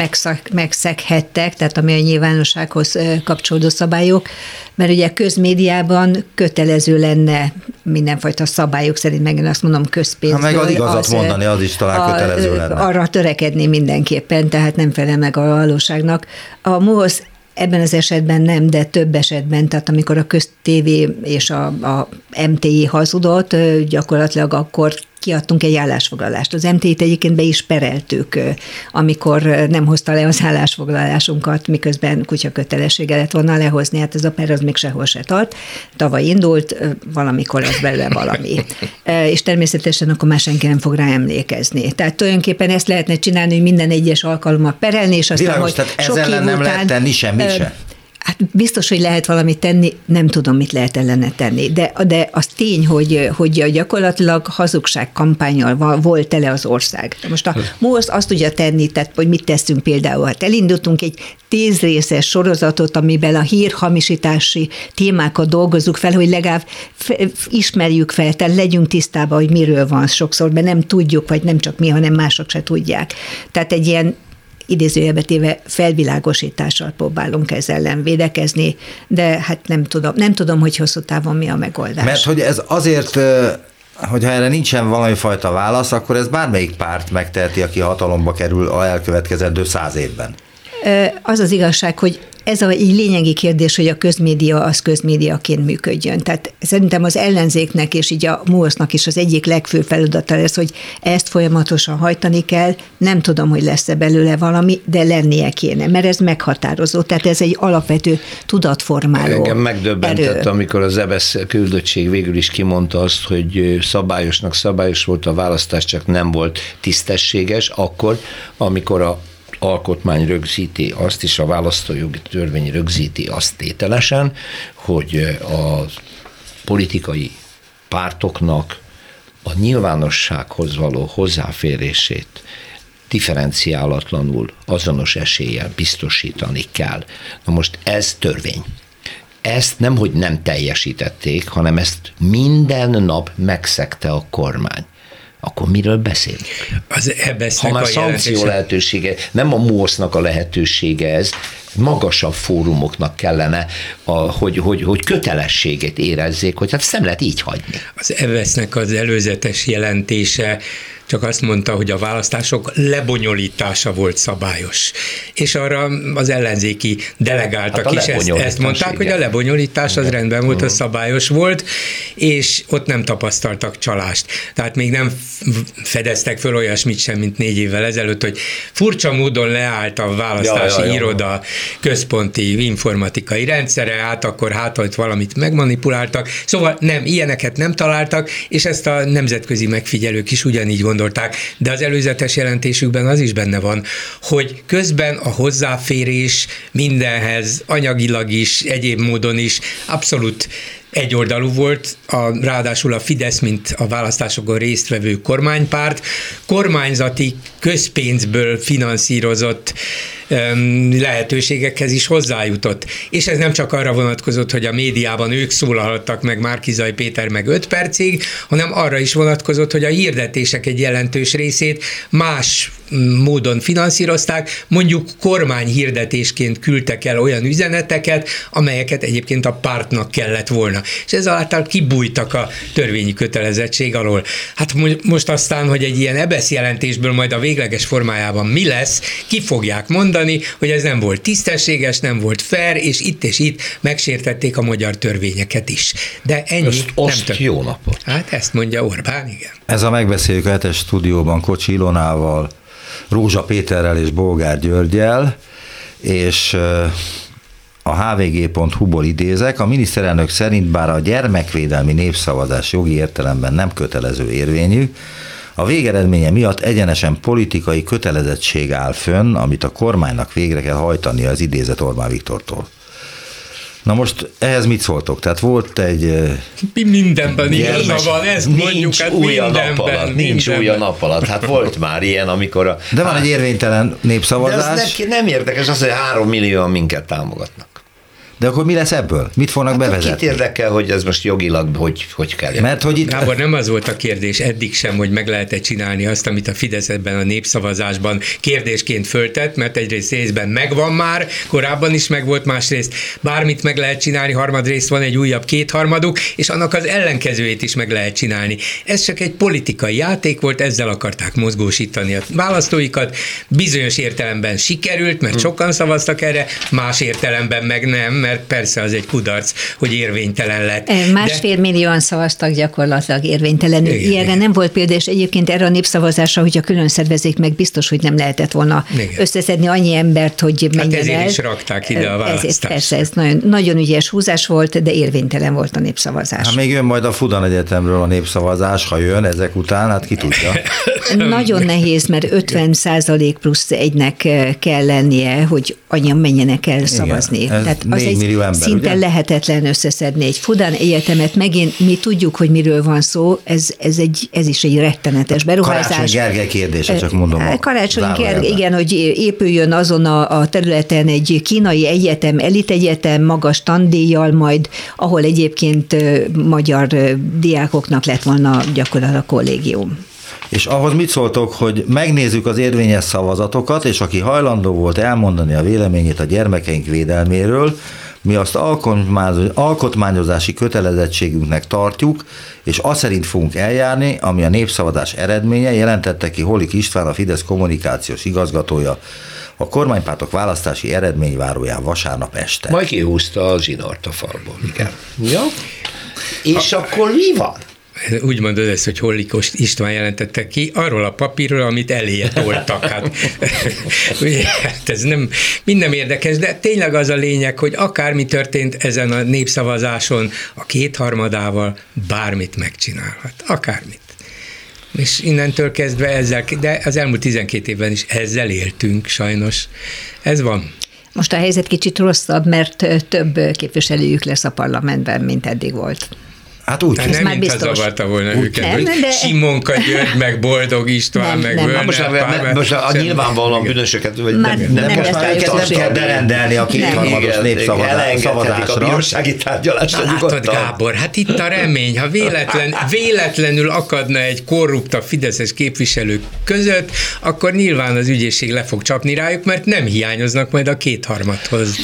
megszeghettek, tehát ami a nyilvánossághoz kapcsolódó szabályok, mert ugye közmédiában kötelező lenne mindenfajta szabályok szerint, meg én azt mondom közpénzből. Ha meg az igazat az, mondani, az is talán a, kötelező lenne. Arra törekedni mindenképpen, tehát nem fele meg a valóságnak. A MOHOSZ Ebben az esetben nem, de több esetben, tehát amikor a köztévé és a, a MTI hazudott, gyakorlatilag akkor kiadtunk egy állásfoglalást. Az MT-t egyébként be is pereltük, amikor nem hozta le az állásfoglalásunkat, miközben kutya kötelessége lett volna lehozni. Hát ez a per az még sehol se tart. Tavaly indult, valamikor lesz belőle valami. És természetesen akkor már senki nem fog rá emlékezni. Tehát tulajdonképpen ezt lehetne csinálni, hogy minden egyes alkalommal perelni, és aztán, Világos, hogy sok év nem után, lehet tenni semmit sem. Hát biztos, hogy lehet valamit tenni, nem tudom, mit lehet ellene tenni, de, de az tény, hogy, hogy gyakorlatilag hazugság kampányal volt tele az ország. Most a MOSZ azt tudja tenni, tehát hogy mit teszünk például, hát elindultunk egy tízrészes sorozatot, amiben a hírhamisítási témákat dolgozzuk fel, hogy legalább ismerjük fel, tehát legyünk tisztában, hogy miről van sokszor, mert nem tudjuk, vagy nem csak mi, hanem mások se tudják. Tehát egy ilyen idézőjelbe téve felvilágosítással próbálunk ezzel ellen védekezni, de hát nem tudom, nem tudom, hogy hosszú távon mi a megoldás. Mert hogy ez azért hogyha erre nincsen valami fajta válasz, akkor ez bármelyik párt megteheti, aki hatalomba kerül a elkövetkezendő száz évben. Az az igazság, hogy ez a így lényegi kérdés, hogy a közmédia az közmédiaként működjön. Tehát szerintem az ellenzéknek és így a MUOSZ-nak is az egyik legfőbb feladata lesz, hogy ezt folyamatosan hajtani kell. Nem tudom, hogy lesz-e belőle valami, de lennie kéne, mert ez meghatározó. Tehát ez egy alapvető tudatformáló Engem megdöbbentett, erő. amikor az EBSZ küldöttség végül is kimondta azt, hogy szabályosnak szabályos volt a választás, csak nem volt tisztességes, akkor, amikor a alkotmány rögzíti azt, és a választójogi törvény rögzíti azt tételesen, hogy a politikai pártoknak a nyilvánossághoz való hozzáférését differenciálatlanul, azonos eséllyel biztosítani kell. Na most ez törvény. Ezt nem, hogy nem teljesítették, hanem ezt minden nap megszegte a kormány akkor miről beszélünk? Az ha már szankció lehetősége, nem a MOSZ-nak a lehetősége ez, magasabb fórumoknak kellene, a, hogy, hogy, hogy kötelességet érezzék, hogy hát ezt nem lehet így hagyni. Az EVESZ-nek az előzetes jelentése csak azt mondta, hogy a választások lebonyolítása volt szabályos. És arra az ellenzéki delegáltak hát is ezt, ezt mondták, igen. hogy a lebonyolítás az rendben volt, az szabályos volt, és ott nem tapasztaltak csalást. Tehát még nem fedeztek föl olyasmit sem, mint négy évvel ezelőtt, hogy furcsa módon leállt a választási ja, ja, ja. iroda központi informatikai rendszere, hát akkor hát, hogy valamit megmanipuláltak. Szóval nem, ilyeneket nem találtak, és ezt a nemzetközi megfigyelők is ugyanígy gondolták, de az előzetes jelentésükben az is benne van, hogy közben a hozzáférés mindenhez, anyagilag is, egyéb módon is abszolút egyoldalú volt, a, ráadásul a Fidesz, mint a választásokon résztvevő kormánypárt, kormányzati közpénzből finanszírozott lehetőségekhez is hozzájutott. És ez nem csak arra vonatkozott, hogy a médiában ők szólalhattak meg Márkizaj Péter meg 5 percig, hanem arra is vonatkozott, hogy a hirdetések egy jelentős részét más módon finanszírozták, mondjuk kormányhirdetésként küldtek el olyan üzeneteket, amelyeket egyébként a pártnak kellett volna. És ezáltal kibújtak a törvényi kötelezettség alól. Hát most aztán, hogy egy ilyen ebesz jelentésből majd a végleges formájában mi lesz, ki fogják mondani, hogy ez nem volt tisztességes, nem volt fair, és itt és itt megsértették a magyar törvényeket is. De ennyi Öst, nem tört. jó napot. Hát ezt mondja Orbán, igen. Ez a megbeszéljük a hetes stúdióban Kocsi Ilonával, Rózsa Péterrel és Bolgár Györgyel, és a hvg.hu-ból idézek, a miniszterelnök szerint bár a gyermekvédelmi népszavazás jogi értelemben nem kötelező érvényű, a végeredménye miatt egyenesen politikai kötelezettség áll fönn, amit a kormánynak végre kell hajtani az idézet Orbán Viktortól. Na most ehhez mit szóltok? Tehát volt egy... Mindenben igaza van, ezt nincs mondjuk, hát új a nap alatt, nincs új a nap alatt. Hát volt már ilyen, amikor a... De van hát, egy érvénytelen népszavazás. De az neki nem érdekes az, hogy három millióan minket támogatnak. De akkor mi lesz ebből? Mit fognak hát bevezetni? Kit érdekel, hogy ez most jogilag hogy, hogy kell? Mert hogy itt... Gábor, nem az volt a kérdés eddig sem, hogy meg lehet-e csinálni azt, amit a Fidesz ebben a népszavazásban kérdésként föltett, mert egyrészt részben megvan már, korábban is megvolt, másrészt bármit meg lehet csinálni, harmadrészt van egy újabb kétharmaduk, és annak az ellenkezőjét is meg lehet csinálni. Ez csak egy politikai játék volt, ezzel akarták mozgósítani a választóikat. Bizonyos értelemben sikerült, mert hm. sokan szavaztak erre, más értelemben meg nem, mert persze az egy kudarc, hogy érvénytelen lett. Másfél de... millióan szavaztak gyakorlatilag érvénytelenül. Igen, Ilyenre igen. nem volt példa, és egyébként erre a népszavazásra, hogyha külön szervezik meg, biztos, hogy nem lehetett volna igen. összeszedni annyi embert, hogy hát menjen hát ezért el. is rakták ide a választást. Ezért, persze, ez nagyon, nagyon ügyes húzás volt, de érvénytelen volt a népszavazás. Hát még jön majd a Fudan Egyetemről a népszavazás, ha jön ezek után, hát ki tudja. nagyon nehéz, mert 50 százalék plusz egynek kell lennie, hogy annyian menjenek el szavazni. Igen, Tehát az egy millió ember, szinte ugye? lehetetlen összeszedni egy Fudán egyetemet. Megint mi tudjuk, hogy miről van szó, ez, ez, egy, ez is egy rettenetes beruházás. Karácsony Gergely kérdése, csak mondom. Karácsony Gergely, igen, hogy épüljön azon a, a területen egy kínai egyetem, elitegyetem, magas tandíjjal majd, ahol egyébként magyar diákoknak lett volna gyakorlatilag a kollégium. És ahhoz mit szóltok, hogy megnézzük az érvényes szavazatokat, és aki hajlandó volt elmondani a véleményét a gyermekeink védelméről, mi azt alkotmányozási kötelezettségünknek tartjuk, és azt szerint fogunk eljárni, ami a népszavazás eredménye, jelentette ki Holik István, a Fidesz kommunikációs igazgatója a kormánypártok választási eredményváróján vasárnap este. Majd kihúzta a zsinort a falból, igen. Ja? És ha, akkor mi van? Úgy mondod ezt, hogy Hollikos István jelentette ki, arról a papírról, amit eléje toltak. Hát, ugye, hát ez nem, minden érdekes, de tényleg az a lényeg, hogy akármi történt ezen a népszavazáson, a kétharmadával bármit megcsinálhat. Akármit. És innentől kezdve ezzel, de az elmúlt 12 évben is ezzel éltünk sajnos. Ez van. Most a helyzet kicsit rosszabb, mert több képviselőjük lesz a parlamentben, mint eddig volt. Hát úgy. Tehát nem már biztos. zavarta volna úgy őket, nem, hogy de... Simonka György, meg Boldog István, nem, meg nem. Völner, most, Pál, most a, a nyilvánvalóan bűnösöket, vagy már, nem, nem, nem, most már őket nem kell berendelni a kétharmados népszavazásra. a bírósági tárgyalásra Látod, Gábor, hát itt a remény, ha véletlen, véletlenül akadna egy korrupta fideszes képviselők között, akkor nyilván az ügyészség le fog csapni rájuk, mert nem hiányoznak majd a kétharmadhoz.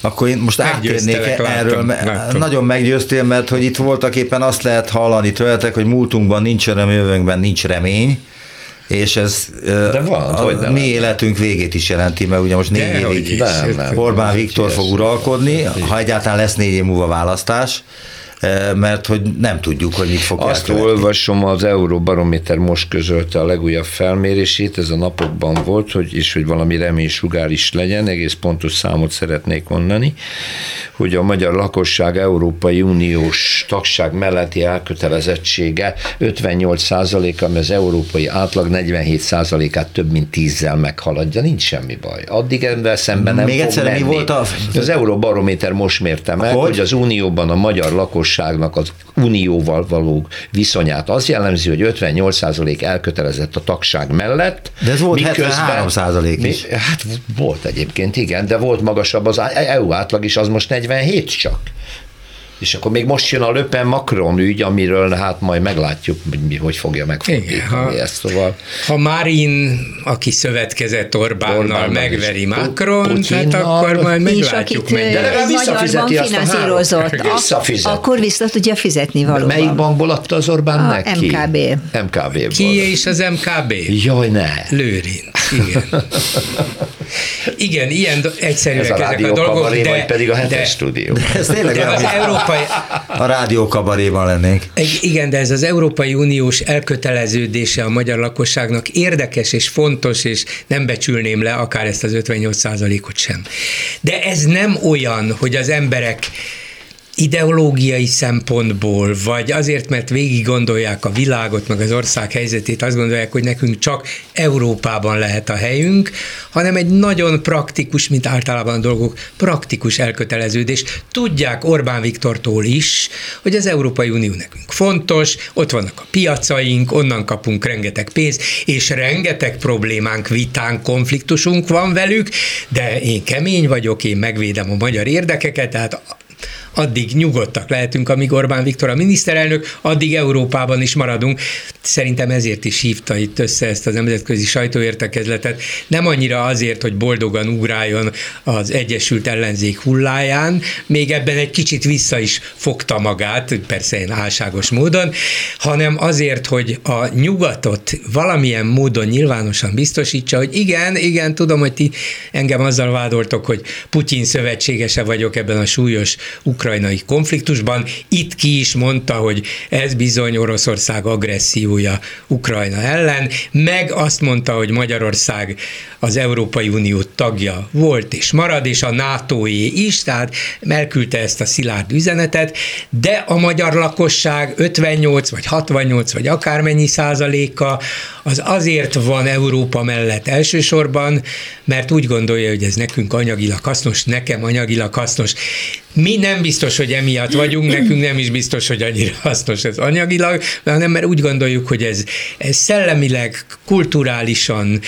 Akkor én most áttérnék erről, látom. nagyon meggyőztél, mert hogy itt voltak éppen azt lehet hallani tőletek, hogy múltunkban nincs öröm, jövőnkben nincs remény, és ez De van, a, hogy mi életünk végét is jelenti, mert ugye most négy évig Orbán Viktor fog uralkodni, ha egyáltalán lesz négy év múlva választás, mert hogy nem tudjuk, hogy mit fog Azt elkövetni. olvasom, az Euróbarométer most közölte a legújabb felmérését, ez a napokban volt, hogy, és hogy valami reménysugár is legyen, egész pontos számot szeretnék mondani, hogy a magyar lakosság Európai Uniós tagság melletti elkötelezettsége 58 százalék, ami az európai átlag 47 százalékát több mint tízzel meghaladja, nincs semmi baj. Addig ebben szemben nem Még fog egyszer, menni. mi volt a... Az Euróbarométer most mérte meg, hogy? hogy az Unióban a magyar lakosság lakosságnak az unióval való viszonyát. Az jellemzi, hogy 58% elkötelezett a tagság mellett. De ez volt 73% is. Mi, hát volt egyébként, igen, de volt magasabb az EU átlag is, az most 47 csak. És akkor még most jön a Löpen Macron ügy, amiről hát majd meglátjuk, mi, hogy fogja megfordítani ezt. Szóval... Ha Marin, aki szövetkezett Orbánnal, Orbán megveri Macron, hát akkor majd meglátjuk. És akit De legalább visszafizeti azt finanszírozott, a visszafizet. akkor vissza tudja fizetni valóban. Melyik bankból adta az Orbán a neki? MKB. MKB-ból. Ki is az MKB? Jaj, ne. Lőrin. Igen. Igen, ilyen egyszerűek Ez a ezek a dolgok, kabaré, de... pedig a hetes de, stúdió. Ez tényleg de az európai... A rádió kabaréban lennénk. Igen, de ez az Európai Uniós elköteleződése a magyar lakosságnak érdekes és fontos, és nem becsülném le akár ezt az 58 ot sem. De ez nem olyan, hogy az emberek ideológiai szempontból, vagy azért, mert végig gondolják a világot, meg az ország helyzetét, azt gondolják, hogy nekünk csak Európában lehet a helyünk, hanem egy nagyon praktikus, mint általában a dolgok, praktikus elköteleződés. Tudják Orbán Viktortól is, hogy az Európai Unió nekünk fontos, ott vannak a piacaink, onnan kapunk rengeteg pénzt, és rengeteg problémánk, vitánk, konfliktusunk van velük, de én kemény vagyok, én megvédem a magyar érdekeket, tehát addig nyugodtak lehetünk, amíg Orbán Viktor a miniszterelnök, addig Európában is maradunk. Szerintem ezért is hívta itt össze ezt a nemzetközi sajtóértekezletet. Nem annyira azért, hogy boldogan ugráljon az Egyesült Ellenzék hulláján, még ebben egy kicsit vissza is fogta magát, persze én álságos módon, hanem azért, hogy a nyugatot valamilyen módon nyilvánosan biztosítsa, hogy igen, igen, tudom, hogy ti engem azzal vádoltok, hogy Putyin szövetségese vagyok ebben a súlyos ukrajnai konfliktusban. Itt ki is mondta, hogy ez bizony Oroszország agressziója Ukrajna ellen, meg azt mondta, hogy Magyarország az Európai Unió tagja volt és marad, és a NATO-é is, tehát elküldte ezt a szilárd üzenetet, de a magyar lakosság 58 vagy 68 vagy akármennyi százaléka az azért van Európa mellett elsősorban, mert úgy gondolja, hogy ez nekünk anyagilag hasznos, nekem anyagilag hasznos. Mi nem biztos, hogy emiatt vagyunk, nekünk nem is biztos, hogy annyira hasznos ez anyagilag, hanem mert úgy gondoljuk, hogy ez, ez szellemileg, kulturálisan,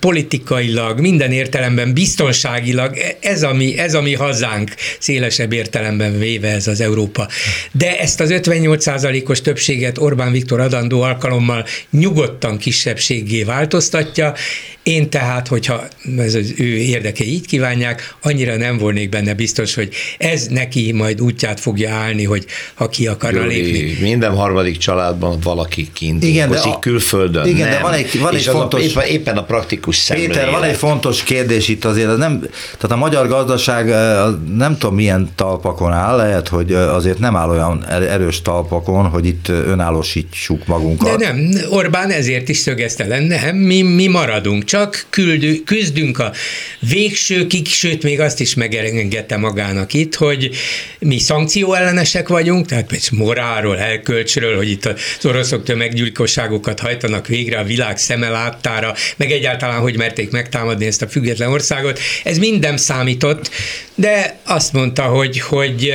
politikailag, minden értelemben, biztonságilag, ez a mi, ez a mi hazánk szélesebb értelemben véve ez az Európa. De ezt az 58%-os többséget Orbán Viktor adandó alkalommal nyugodtan kisebbséggé változtatja, én tehát, hogyha ez az ő érdekei így kívánják, annyira nem volnék benne biztos, hogy ez neki majd útját fogja állni, hogy ha ki akarna lépni. Minden harmadik családban valaki kint igen, de a, külföldön. Igen, nem. de van egy, van egy fontos... Éppen, éppen a praktikus szemlélet. Péter, van egy fontos kérdés itt azért, az nem, tehát a magyar gazdaság nem tudom milyen talpakon áll, lehet, hogy azért nem áll olyan er- erős talpakon, hogy itt önállósítsuk magunkat. De nem, Orbán ezért is szögezte le, nem, mi, mi maradunk, csak küldő, küzdünk a végsőkig, sőt még azt is megengedte magának itt, hogy mi szankció ellenesek vagyunk, tehát például morálról, elkölcsről, hogy itt az oroszok tömeggyilkosságokat hajtanak végre a világ szeme láttára, meg egyáltalán, hogy merték megtámadni ezt a független országot. Ez minden számított, de azt mondta, hogy, hogy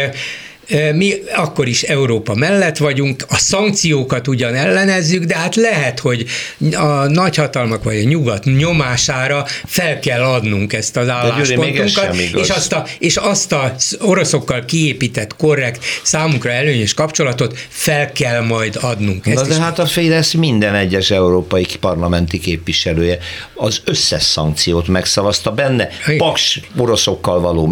mi akkor is Európa mellett vagyunk, a szankciókat ugyan ellenezzük, de hát lehet, hogy a nagyhatalmak vagy a nyugat nyomására fel kell adnunk ezt az álláspontunkat, és azt, a, és azt a oroszokkal kiépített, korrekt, számunkra előnyös kapcsolatot fel kell majd adnunk. Ezt Na de hát a Fidesz minden egyes európai parlamenti képviselője az összes szankciót megszavazta benne, paks oroszokkal való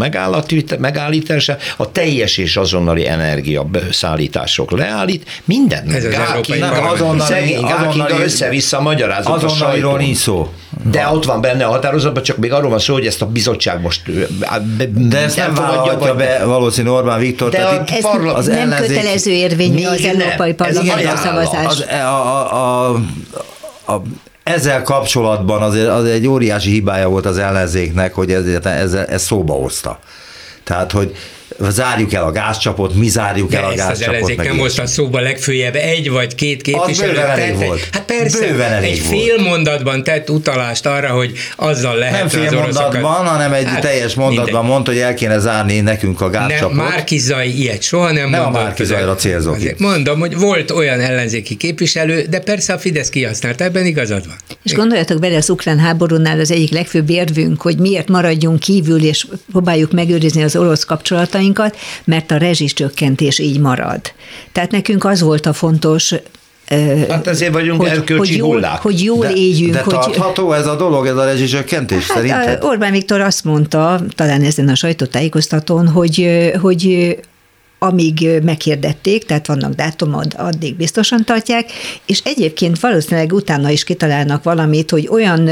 megállítása, a teljes és azon azonnali energiaszállítások leállít, minden. Ez az nem, azonnali, szegény azonnali, össze-vissza magyarázott a nincs szó. De ott van benne a határozatban, csak még arról van szó, hogy ezt a bizottság most De ezt nem vállalhatja be valószínű Orbán Viktor. De tehát itt parla- az nem ellenzék... kötelező érvényű az Európai Parlament a szavazás. Az, a, a, a, a, ezzel kapcsolatban azért az egy óriási hibája volt az ellenzéknek, hogy ez, ez, ez szóba hozta. Tehát, hogy zárjuk el a gázcsapot, mi zárjuk De el a gázcsapot. Ez nem hozta szóba legfőjebb egy vagy két képviselő. Elég volt. Hát persze, bőven elég egy volt. fél mondatban tett utalást arra, hogy azzal lehet Nem fél az mondatban, hanem egy hát, teljes mondatban minden. mondta, hogy el kéne zárni nekünk a gázcsapot. Nem, Márkizai ilyet soha nem, nem mondott. a Márkizajra célzok Mondom, hogy volt olyan ellenzéki képviselő, de persze a Fidesz kihasznált, ebben igazad van. És gondoljatok bele, az ukrán háborúnál az egyik legfőbb érvünk, hogy miért maradjunk kívül, és próbáljuk megőrizni az orosz kapcsolatainkat, mert a rezsicsökkentés így marad. Tehát nekünk az volt a fontos, Hát ezért vagyunk hogy, erkölcsi hogy jól, hullák. Hogy jól de, éljünk. De hogy, tartható ez a dolog, ez a rezsicsökkentés hát, szerinted? Orbán Viktor azt mondta, talán ezen a sajtótájékoztatón, hogy, hogy amíg meghirdették, tehát vannak dátumod, addig biztosan tartják, és egyébként valószínűleg utána is kitalálnak valamit, hogy olyan,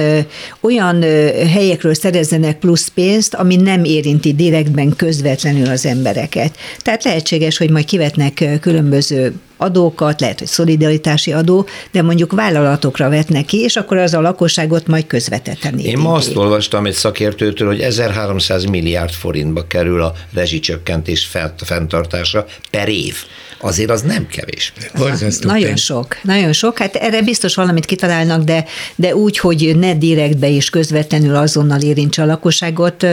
olyan helyekről szerezzenek plusz pénzt, ami nem érinti direktben közvetlenül az embereket. Tehát lehetséges, hogy majd kivetnek különböző adókat, lehet, hogy szolidaritási adó, de mondjuk vállalatokra vetnek ki, és akkor az a lakosságot majd közvetetten Én ma azt olvastam egy szakértőtől, hogy 1300 milliárd forintba kerül a rezsicsökkentés fenntartása per év. Azért az nem kevés. Borzasztó nagyon sok, nagyon sok. Hát erre biztos valamit kitalálnak, de, de úgy, hogy ne direktbe és közvetlenül azonnal érintse a lakosságot,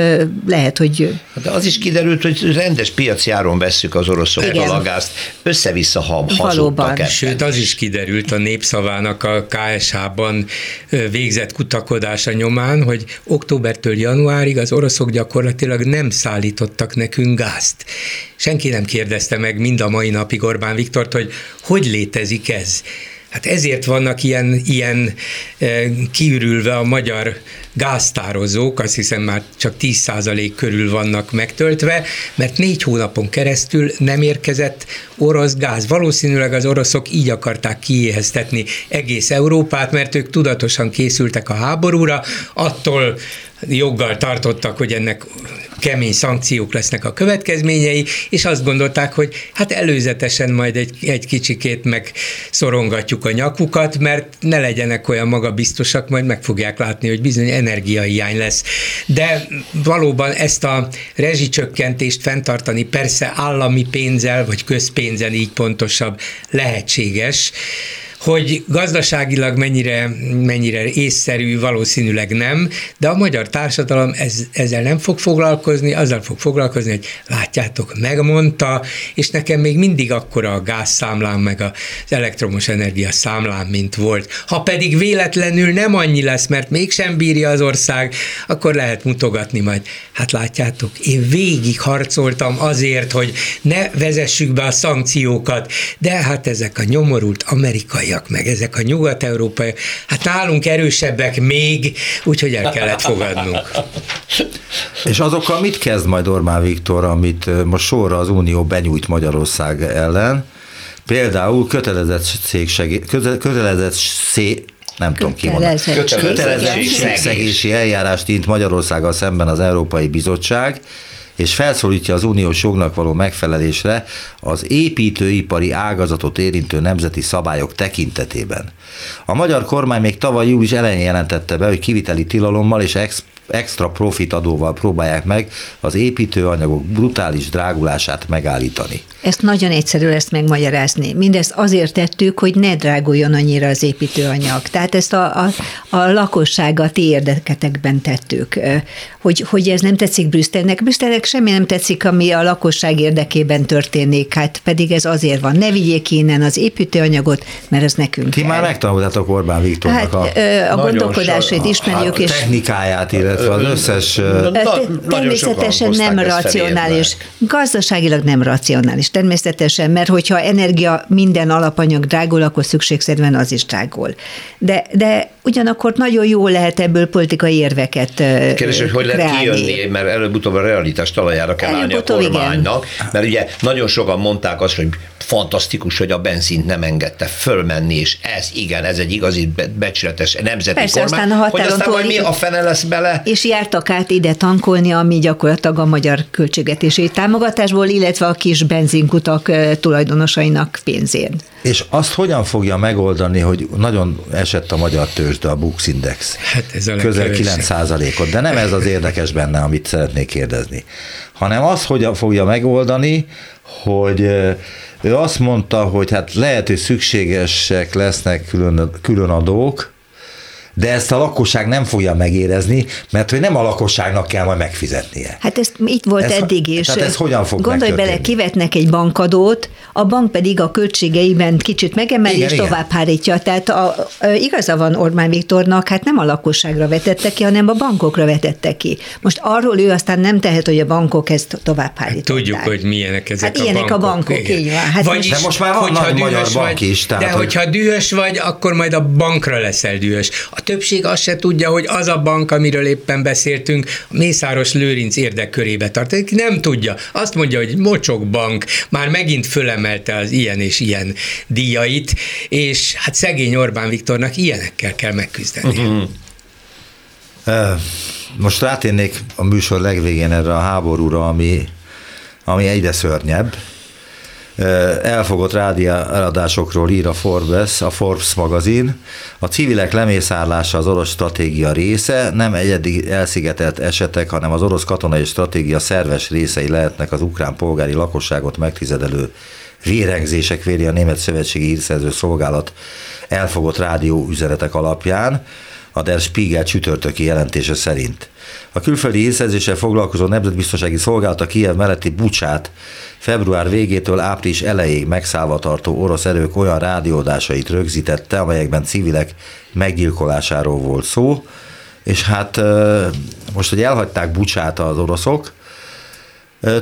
lehet, hogy... Hát de az is kiderült, hogy rendes piaci áron vesszük az oroszoktól a gázt, össze-vissza ha, hazudtak Sőt, az is kiderült a népszavának a KSH-ban végzett kutakodása nyomán, hogy októbertől januárig az oroszok gyakorlatilag nem szállítottak nekünk gázt. Senki nem kérdezte meg mind a mai napig Orbán Viktort, hogy hogy létezik ez. Hát ezért vannak ilyen, ilyen kiürülve a magyar gáztározók, azt hiszem már csak 10% körül vannak megtöltve, mert négy hónapon keresztül nem érkezett orosz gáz. Valószínűleg az oroszok így akarták kiéheztetni egész Európát, mert ők tudatosan készültek a háborúra, attól joggal tartottak, hogy ennek kemény szankciók lesznek a következményei, és azt gondolták, hogy hát előzetesen majd egy, egy kicsikét megszorongatjuk a nyakukat, mert ne legyenek olyan magabiztosak, majd meg fogják látni, hogy bizony energiahiány lesz. De valóban ezt a rezsicsökkentést fenntartani persze állami pénzzel, vagy közpénzen így pontosabb lehetséges, hogy gazdaságilag mennyire, mennyire észszerű, valószínűleg nem, de a magyar társadalom ez, ezzel nem fog foglalkozni, azzal fog foglalkozni, hogy látjátok, megmondta, és nekem még mindig akkora a gázszámlám, meg az elektromos energia számlám, mint volt. Ha pedig véletlenül nem annyi lesz, mert mégsem bírja az ország, akkor lehet mutogatni majd. Hát látjátok, én végig harcoltam azért, hogy ne vezessük be a szankciókat, de hát ezek a nyomorult amerikai amerikaiak, meg ezek a nyugat-európai, hát nálunk erősebbek még, úgyhogy el kellett fogadnunk. És azokkal mit kezd majd Orbán Viktor, amit most sorra az Unió benyújt Magyarország ellen? Például kötelezett széksegé, kötelezett szé, nem tudom ki kötelezettségszegési eljárást int Magyarországgal szemben az Európai Bizottság, és felszólítja az uniós jognak való megfelelésre az építőipari ágazatot érintő nemzeti szabályok tekintetében. A magyar kormány még tavaly július elején jelentette be, hogy kiviteli tilalommal és ex extra profit adóval próbálják meg az építőanyagok brutális drágulását megállítani. Ezt nagyon egyszerű lesz megmagyarázni. Mindezt azért tettük, hogy ne dráguljon annyira az építőanyag. Tehát ezt a, a, a lakossága ti érdeketekben tettük. Hogy, hogy ez nem tetszik Brüsszelnek. Brüsszelnek semmi nem tetszik, ami a lakosság érdekében történik. Hát pedig ez azért van. Ne vigyék innen az építőanyagot, mert ez nekünk Ti kell. már megtanultátok Orbán Viktornak hát, a, a gondolkodásait ismerjük. A, a technikáját, illetve illetve az összes... Természetesen nem racionális. Gazdaságilag nem racionális. Természetesen, mert hogyha energia minden alapanyag drágul, akkor szükségszerűen az is drágul. De, de ugyanakkor nagyon jó lehet ebből politikai érveket Kérdés, hogy hogy lehet kijönni, mert előbb-utóbb a realitás talajára kell állni a kormánynak, igen. mert ugye nagyon sokan mondták azt, hogy fantasztikus, hogy a benzint nem engedte fölmenni, és ez igen, ez egy igazi becsületes nemzeti Persze, kormány. Aztán a hogy aztán majd mi a fene lesz bele? És jártak át ide tankolni, ami gyakorlatilag a magyar költségetési támogatásból, illetve a kis benzinkutak tulajdonosainak pénzén. És azt hogyan fogja megoldani, hogy nagyon esett a magyar tőzsde, a Bux Index? Hát ez a Közel 9 ot de nem ez az érdekes benne, amit szeretnék kérdezni, hanem azt hogyan fogja megoldani, hogy ő azt mondta, hogy hát lehet, hogy szükségesek lesznek külön, külön adók, de ezt a lakosság nem fogja megérezni, mert hogy nem a lakosságnak kell majd megfizetnie. Hát ez így volt ez, eddig is. Tehát ez hogyan fog Gondolj bele, kivetnek egy bankadót, a bank pedig a költségeiben kicsit megemeli, igen, és igen. tovább hárítja. Tehát a, a, igaza van Orbán Viktornak, hát nem a lakosságra vetette ki, hanem a bankokra vetette ki. Most arról ő aztán nem tehet, hogy a bankok ezt tovább hárították. Hát tudjuk, hogy milyenek ezek hát a ilyenek bankok. a bankok, igen. így van. Hát Vagyis, de most már van nagy magyar bank vagy, is. Tehát, de hogy... hogyha dühös vagy, akkor majd a bankra leszel dühös. A többség azt se tudja, hogy az a bank, amiről éppen beszéltünk, Mészáros Lőrinc érdekkörébe tartozik, nem tudja. Azt mondja, hogy mocsok bank, már megint fölemelte az ilyen és ilyen díjait, és hát szegény Orbán Viktornak ilyenekkel kell megküzdeni. Uh-huh. Most rátérnék a műsor legvégén erre a háborúra, ami, ami egyre szörnyebb elfogott rádióadásokról ír a Forbes, a Forbes magazin. A civilek lemészárlása az orosz stratégia része, nem egyedi elszigetelt esetek, hanem az orosz katonai stratégia szerves részei lehetnek az ukrán polgári lakosságot megtizedelő vérengzések véri a Német Szövetségi Hírszerző Szolgálat elfogott rádió üzenetek alapján, a Der Spiegel csütörtöki jelentése szerint. A külföldi hírszerzéssel foglalkozó Nemzetbiztonsági Szolgálat a Kiev melletti Bucsát február végétől április elejéig megszállva tartó orosz erők olyan rádiódásait rögzítette, amelyekben civilek meggyilkolásáról volt szó, és hát most, hogy elhagyták Bucsát az oroszok,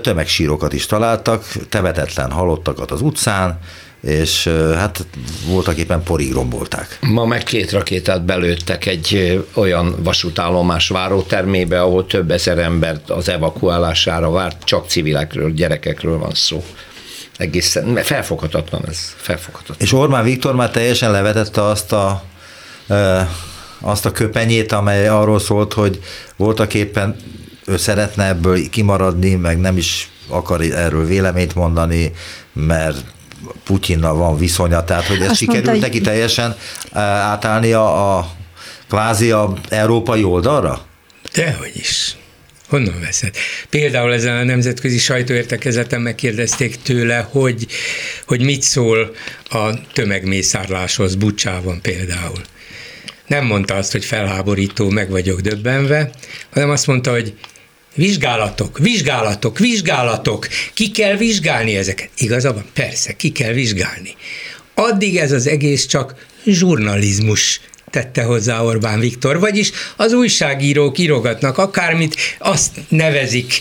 tömegsírokat is találtak, tevetetlen halottakat az utcán, és hát voltak éppen porig rombolták. Ma meg két rakétát belőttek egy olyan vasútállomás várótermébe, ahol több ezer embert az evakuálására várt, csak civilekről, gyerekekről van szó. Egészen felfoghatatlan ez, felfoghatatlan. És Orbán Viktor már teljesen levetette azt a azt a köpenyét, amely arról szólt, hogy voltak éppen ő szeretne ebből kimaradni, meg nem is akar erről véleményt mondani, mert Putyinnal van viszonya, tehát hogy ez Azt sikerült mondta, neki teljesen átállni a, a kvázi a európai oldalra? Dehogy is. Honnan veszed? Például ezen a nemzetközi sajtóértekezeten megkérdezték tőle, hogy, hogy mit szól a tömegmészárláshoz Bucsában például. Nem mondta azt, hogy felháborító, meg vagyok döbbenve, hanem azt mondta, hogy Vizsgálatok, vizsgálatok, vizsgálatok. Ki kell vizsgálni ezeket? Igaza van? Persze, ki kell vizsgálni. Addig ez az egész csak zsurnalizmus tette hozzá Orbán Viktor, vagyis az újságírók írogatnak akármit, azt nevezik,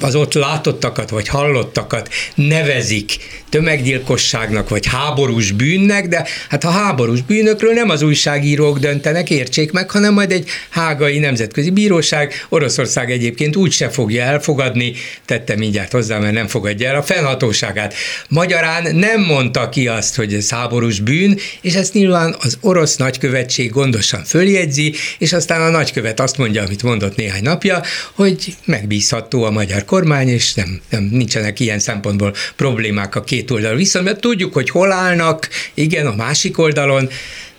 az ott látottakat vagy hallottakat nevezik tömeggyilkosságnak vagy háborús bűnnek, de hát a háborús bűnökről nem az újságírók döntenek, értsék meg, hanem majd egy hágai nemzetközi bíróság. Oroszország egyébként úgy se fogja elfogadni, tette mindjárt hozzá, mert nem fogadja el a fennhatóságát. Magyarán nem mondta ki azt, hogy ez háborús bűn, és ezt nyilván az orosz nagykövetség gondosan följegyzi, és aztán a nagykövet azt mondja, amit mondott néhány napja, hogy megbízható a magyar kormány, és nem, nem nincsenek ilyen szempontból problémák a két oldalon. Viszont tudjuk, hogy hol állnak, igen, a másik oldalon,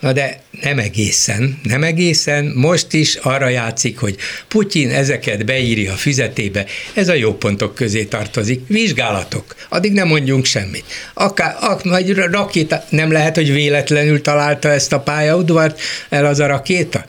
Na de nem egészen, nem egészen. Most is arra játszik, hogy Putyin ezeket beírja a füzetébe. Ez a jó pontok közé tartozik. Vizsgálatok. Addig nem mondjunk semmit. Akár, ak, vagy rakéta, nem lehet, hogy véletlenül találta ezt a pályaudvart el az a rakéta?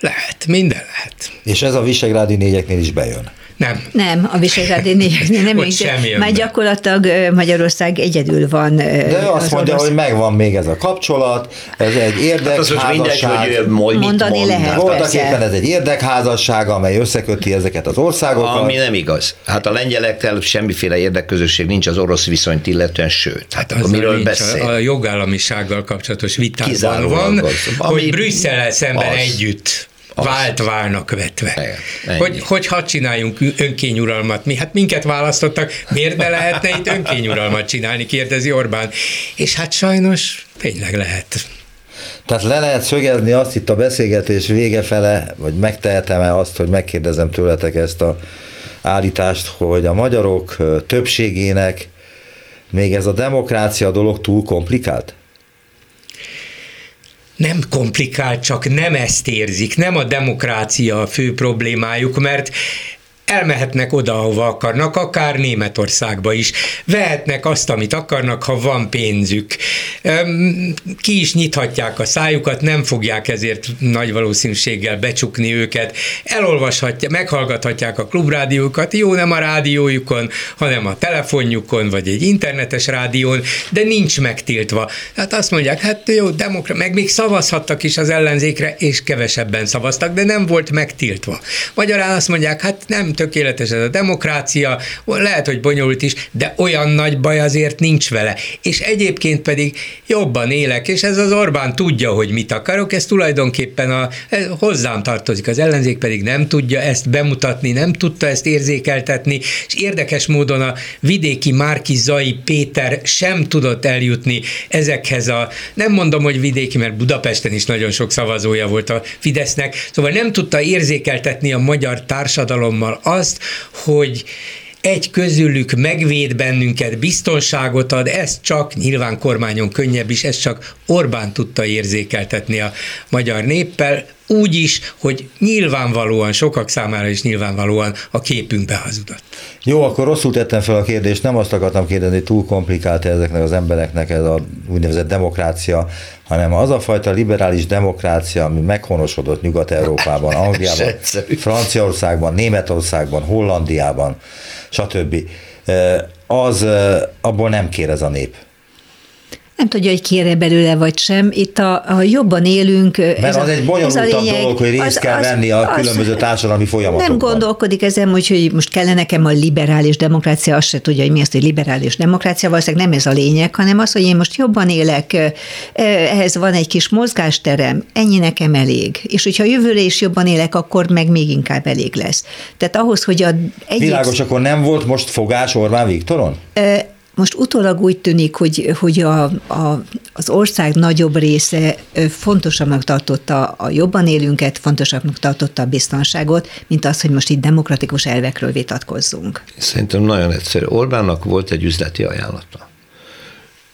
Lehet, minden lehet. És ez a Visegrádi négyeknél is bejön. Nem. Nem, a Visegrádi négyeknél nem. Ott semmi Már gyakorlatilag Magyarország egyedül van. De azt mondja, orosz... hogy megvan még ez a kapcsolat, ez egy érdekházasság. Hát mindegy, hogy majd mondani mond. lehet, Voltak éppen ez egy érdekházasság, amely összeköti ezeket az országokat. Ami nem igaz. Hát a lengyelekkel semmiféle érdekközösség nincs az orosz viszonyt illetően, sőt. Hát akkor miről beszél? A jogállamisággal kapcsolatos vitában van, az, hogy Brüsszel szemben az. együtt az. vált válnak vetve. Ennyi. Hogy, hogy hadd csináljunk önkényuralmat? Mi, hát minket választottak, miért ne lehetne itt önkényuralmat csinálni, kérdezi Orbán. És hát sajnos tényleg lehet. Tehát le lehet szögezni azt itt a beszélgetés vége fele, vagy megtehetem-e azt, hogy megkérdezem tőletek ezt a állítást, hogy a magyarok többségének még ez a demokrácia dolog túl komplikált? Nem komplikált, csak nem ezt érzik, nem a demokrácia a fő problémájuk, mert elmehetnek oda, ahova akarnak, akár Németországba is. Vehetnek azt, amit akarnak, ha van pénzük. Ki is nyithatják a szájukat, nem fogják ezért nagy valószínűséggel becsukni őket. Elolvashatják, meghallgathatják a klubrádiókat, jó nem a rádiójukon, hanem a telefonjukon, vagy egy internetes rádión, de nincs megtiltva. Hát azt mondják, hát jó, demokra, meg még szavazhattak is az ellenzékre, és kevesebben szavaztak, de nem volt megtiltva. Magyarán azt mondják, hát nem tökéletes ez a demokrácia, lehet, hogy bonyolult is, de olyan nagy baj azért nincs vele. És egyébként pedig jobban élek, és ez az Orbán tudja, hogy mit akarok, ez tulajdonképpen a, ez hozzám tartozik, az ellenzék pedig nem tudja ezt bemutatni, nem tudta ezt érzékeltetni, és érdekes módon a vidéki Márki Zai Péter sem tudott eljutni ezekhez a, nem mondom, hogy vidéki, mert Budapesten is nagyon sok szavazója volt a Fidesznek, szóval nem tudta érzékeltetni a magyar társadalommal azt, hogy egy közülük megvéd bennünket, biztonságot ad, ez csak, nyilván kormányon könnyebb is, ez csak Orbán tudta érzékeltetni a magyar néppel, úgy is, hogy nyilvánvalóan, sokak számára is nyilvánvalóan a képünkbe hazudott. Jó, akkor rosszul tettem fel a kérdést, nem azt akartam kérdezni, hogy túl komplikált ezeknek az embereknek ez a úgynevezett demokrácia, hanem az a fajta liberális demokrácia, ami meghonosodott Nyugat-Európában, Angliában, Franciaországban, Németországban, Hollandiában, stb. Az abból nem kér ez a nép. Nem tudja, hogy kére belőle vagy sem. Itt a, a jobban élünk. Mert ez az a, egy bonyolultabb dolog, hogy részt az, kell az, venni a az, különböző társadalmi folyamatokban. Nem gondolkodik ezen, hogy, hogy most kellene nekem a liberális demokrácia, azt se tudja, hogy mi az, hogy liberális demokrácia, valószínűleg nem ez a lényeg, hanem az, hogy én most jobban élek, ehhez van egy kis mozgásterem, ennyi nekem elég. És hogyha jövőre is jobban élek, akkor meg még inkább elég lesz. Tehát ahhoz, hogy a egyik... Világos, akkor nem volt most fogás Orbán Viktoron? Most utólag úgy tűnik, hogy, hogy a, a, az ország nagyobb része fontosabbnak tartotta a jobban élünket, fontosabbnak tartotta a biztonságot, mint az, hogy most itt demokratikus elvekről vitatkozzunk. Szerintem nagyon egyszerű. Orbánnak volt egy üzleti ajánlata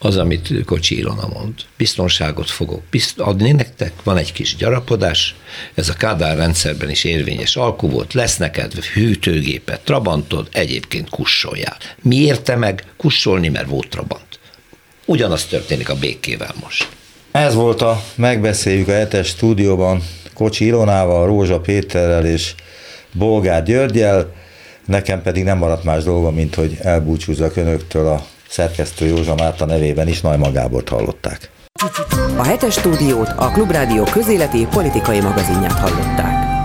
az, amit Kocsi Ilona mond. Biztonságot fogok adni nektek, van egy kis gyarapodás, ez a Kádár rendszerben is érvényes alkú lesz neked hűtőgépet, trabantod, egyébként kussoljál. Mi érte meg kussolni, mert volt trabant. Ugyanaz történik a békével most. Ez volt a Megbeszéljük a hetes stúdióban Kocsi Ilonával, Rózsa Péterrel és Bolgár Györgyel, nekem pedig nem maradt más dolga, mint hogy elbúcsúzzak önöktől a szerkesztő Józsa Márta nevében is Najma Gábort hallották. A hetes stúdiót a Klubrádió közéleti politikai magazinját hallották.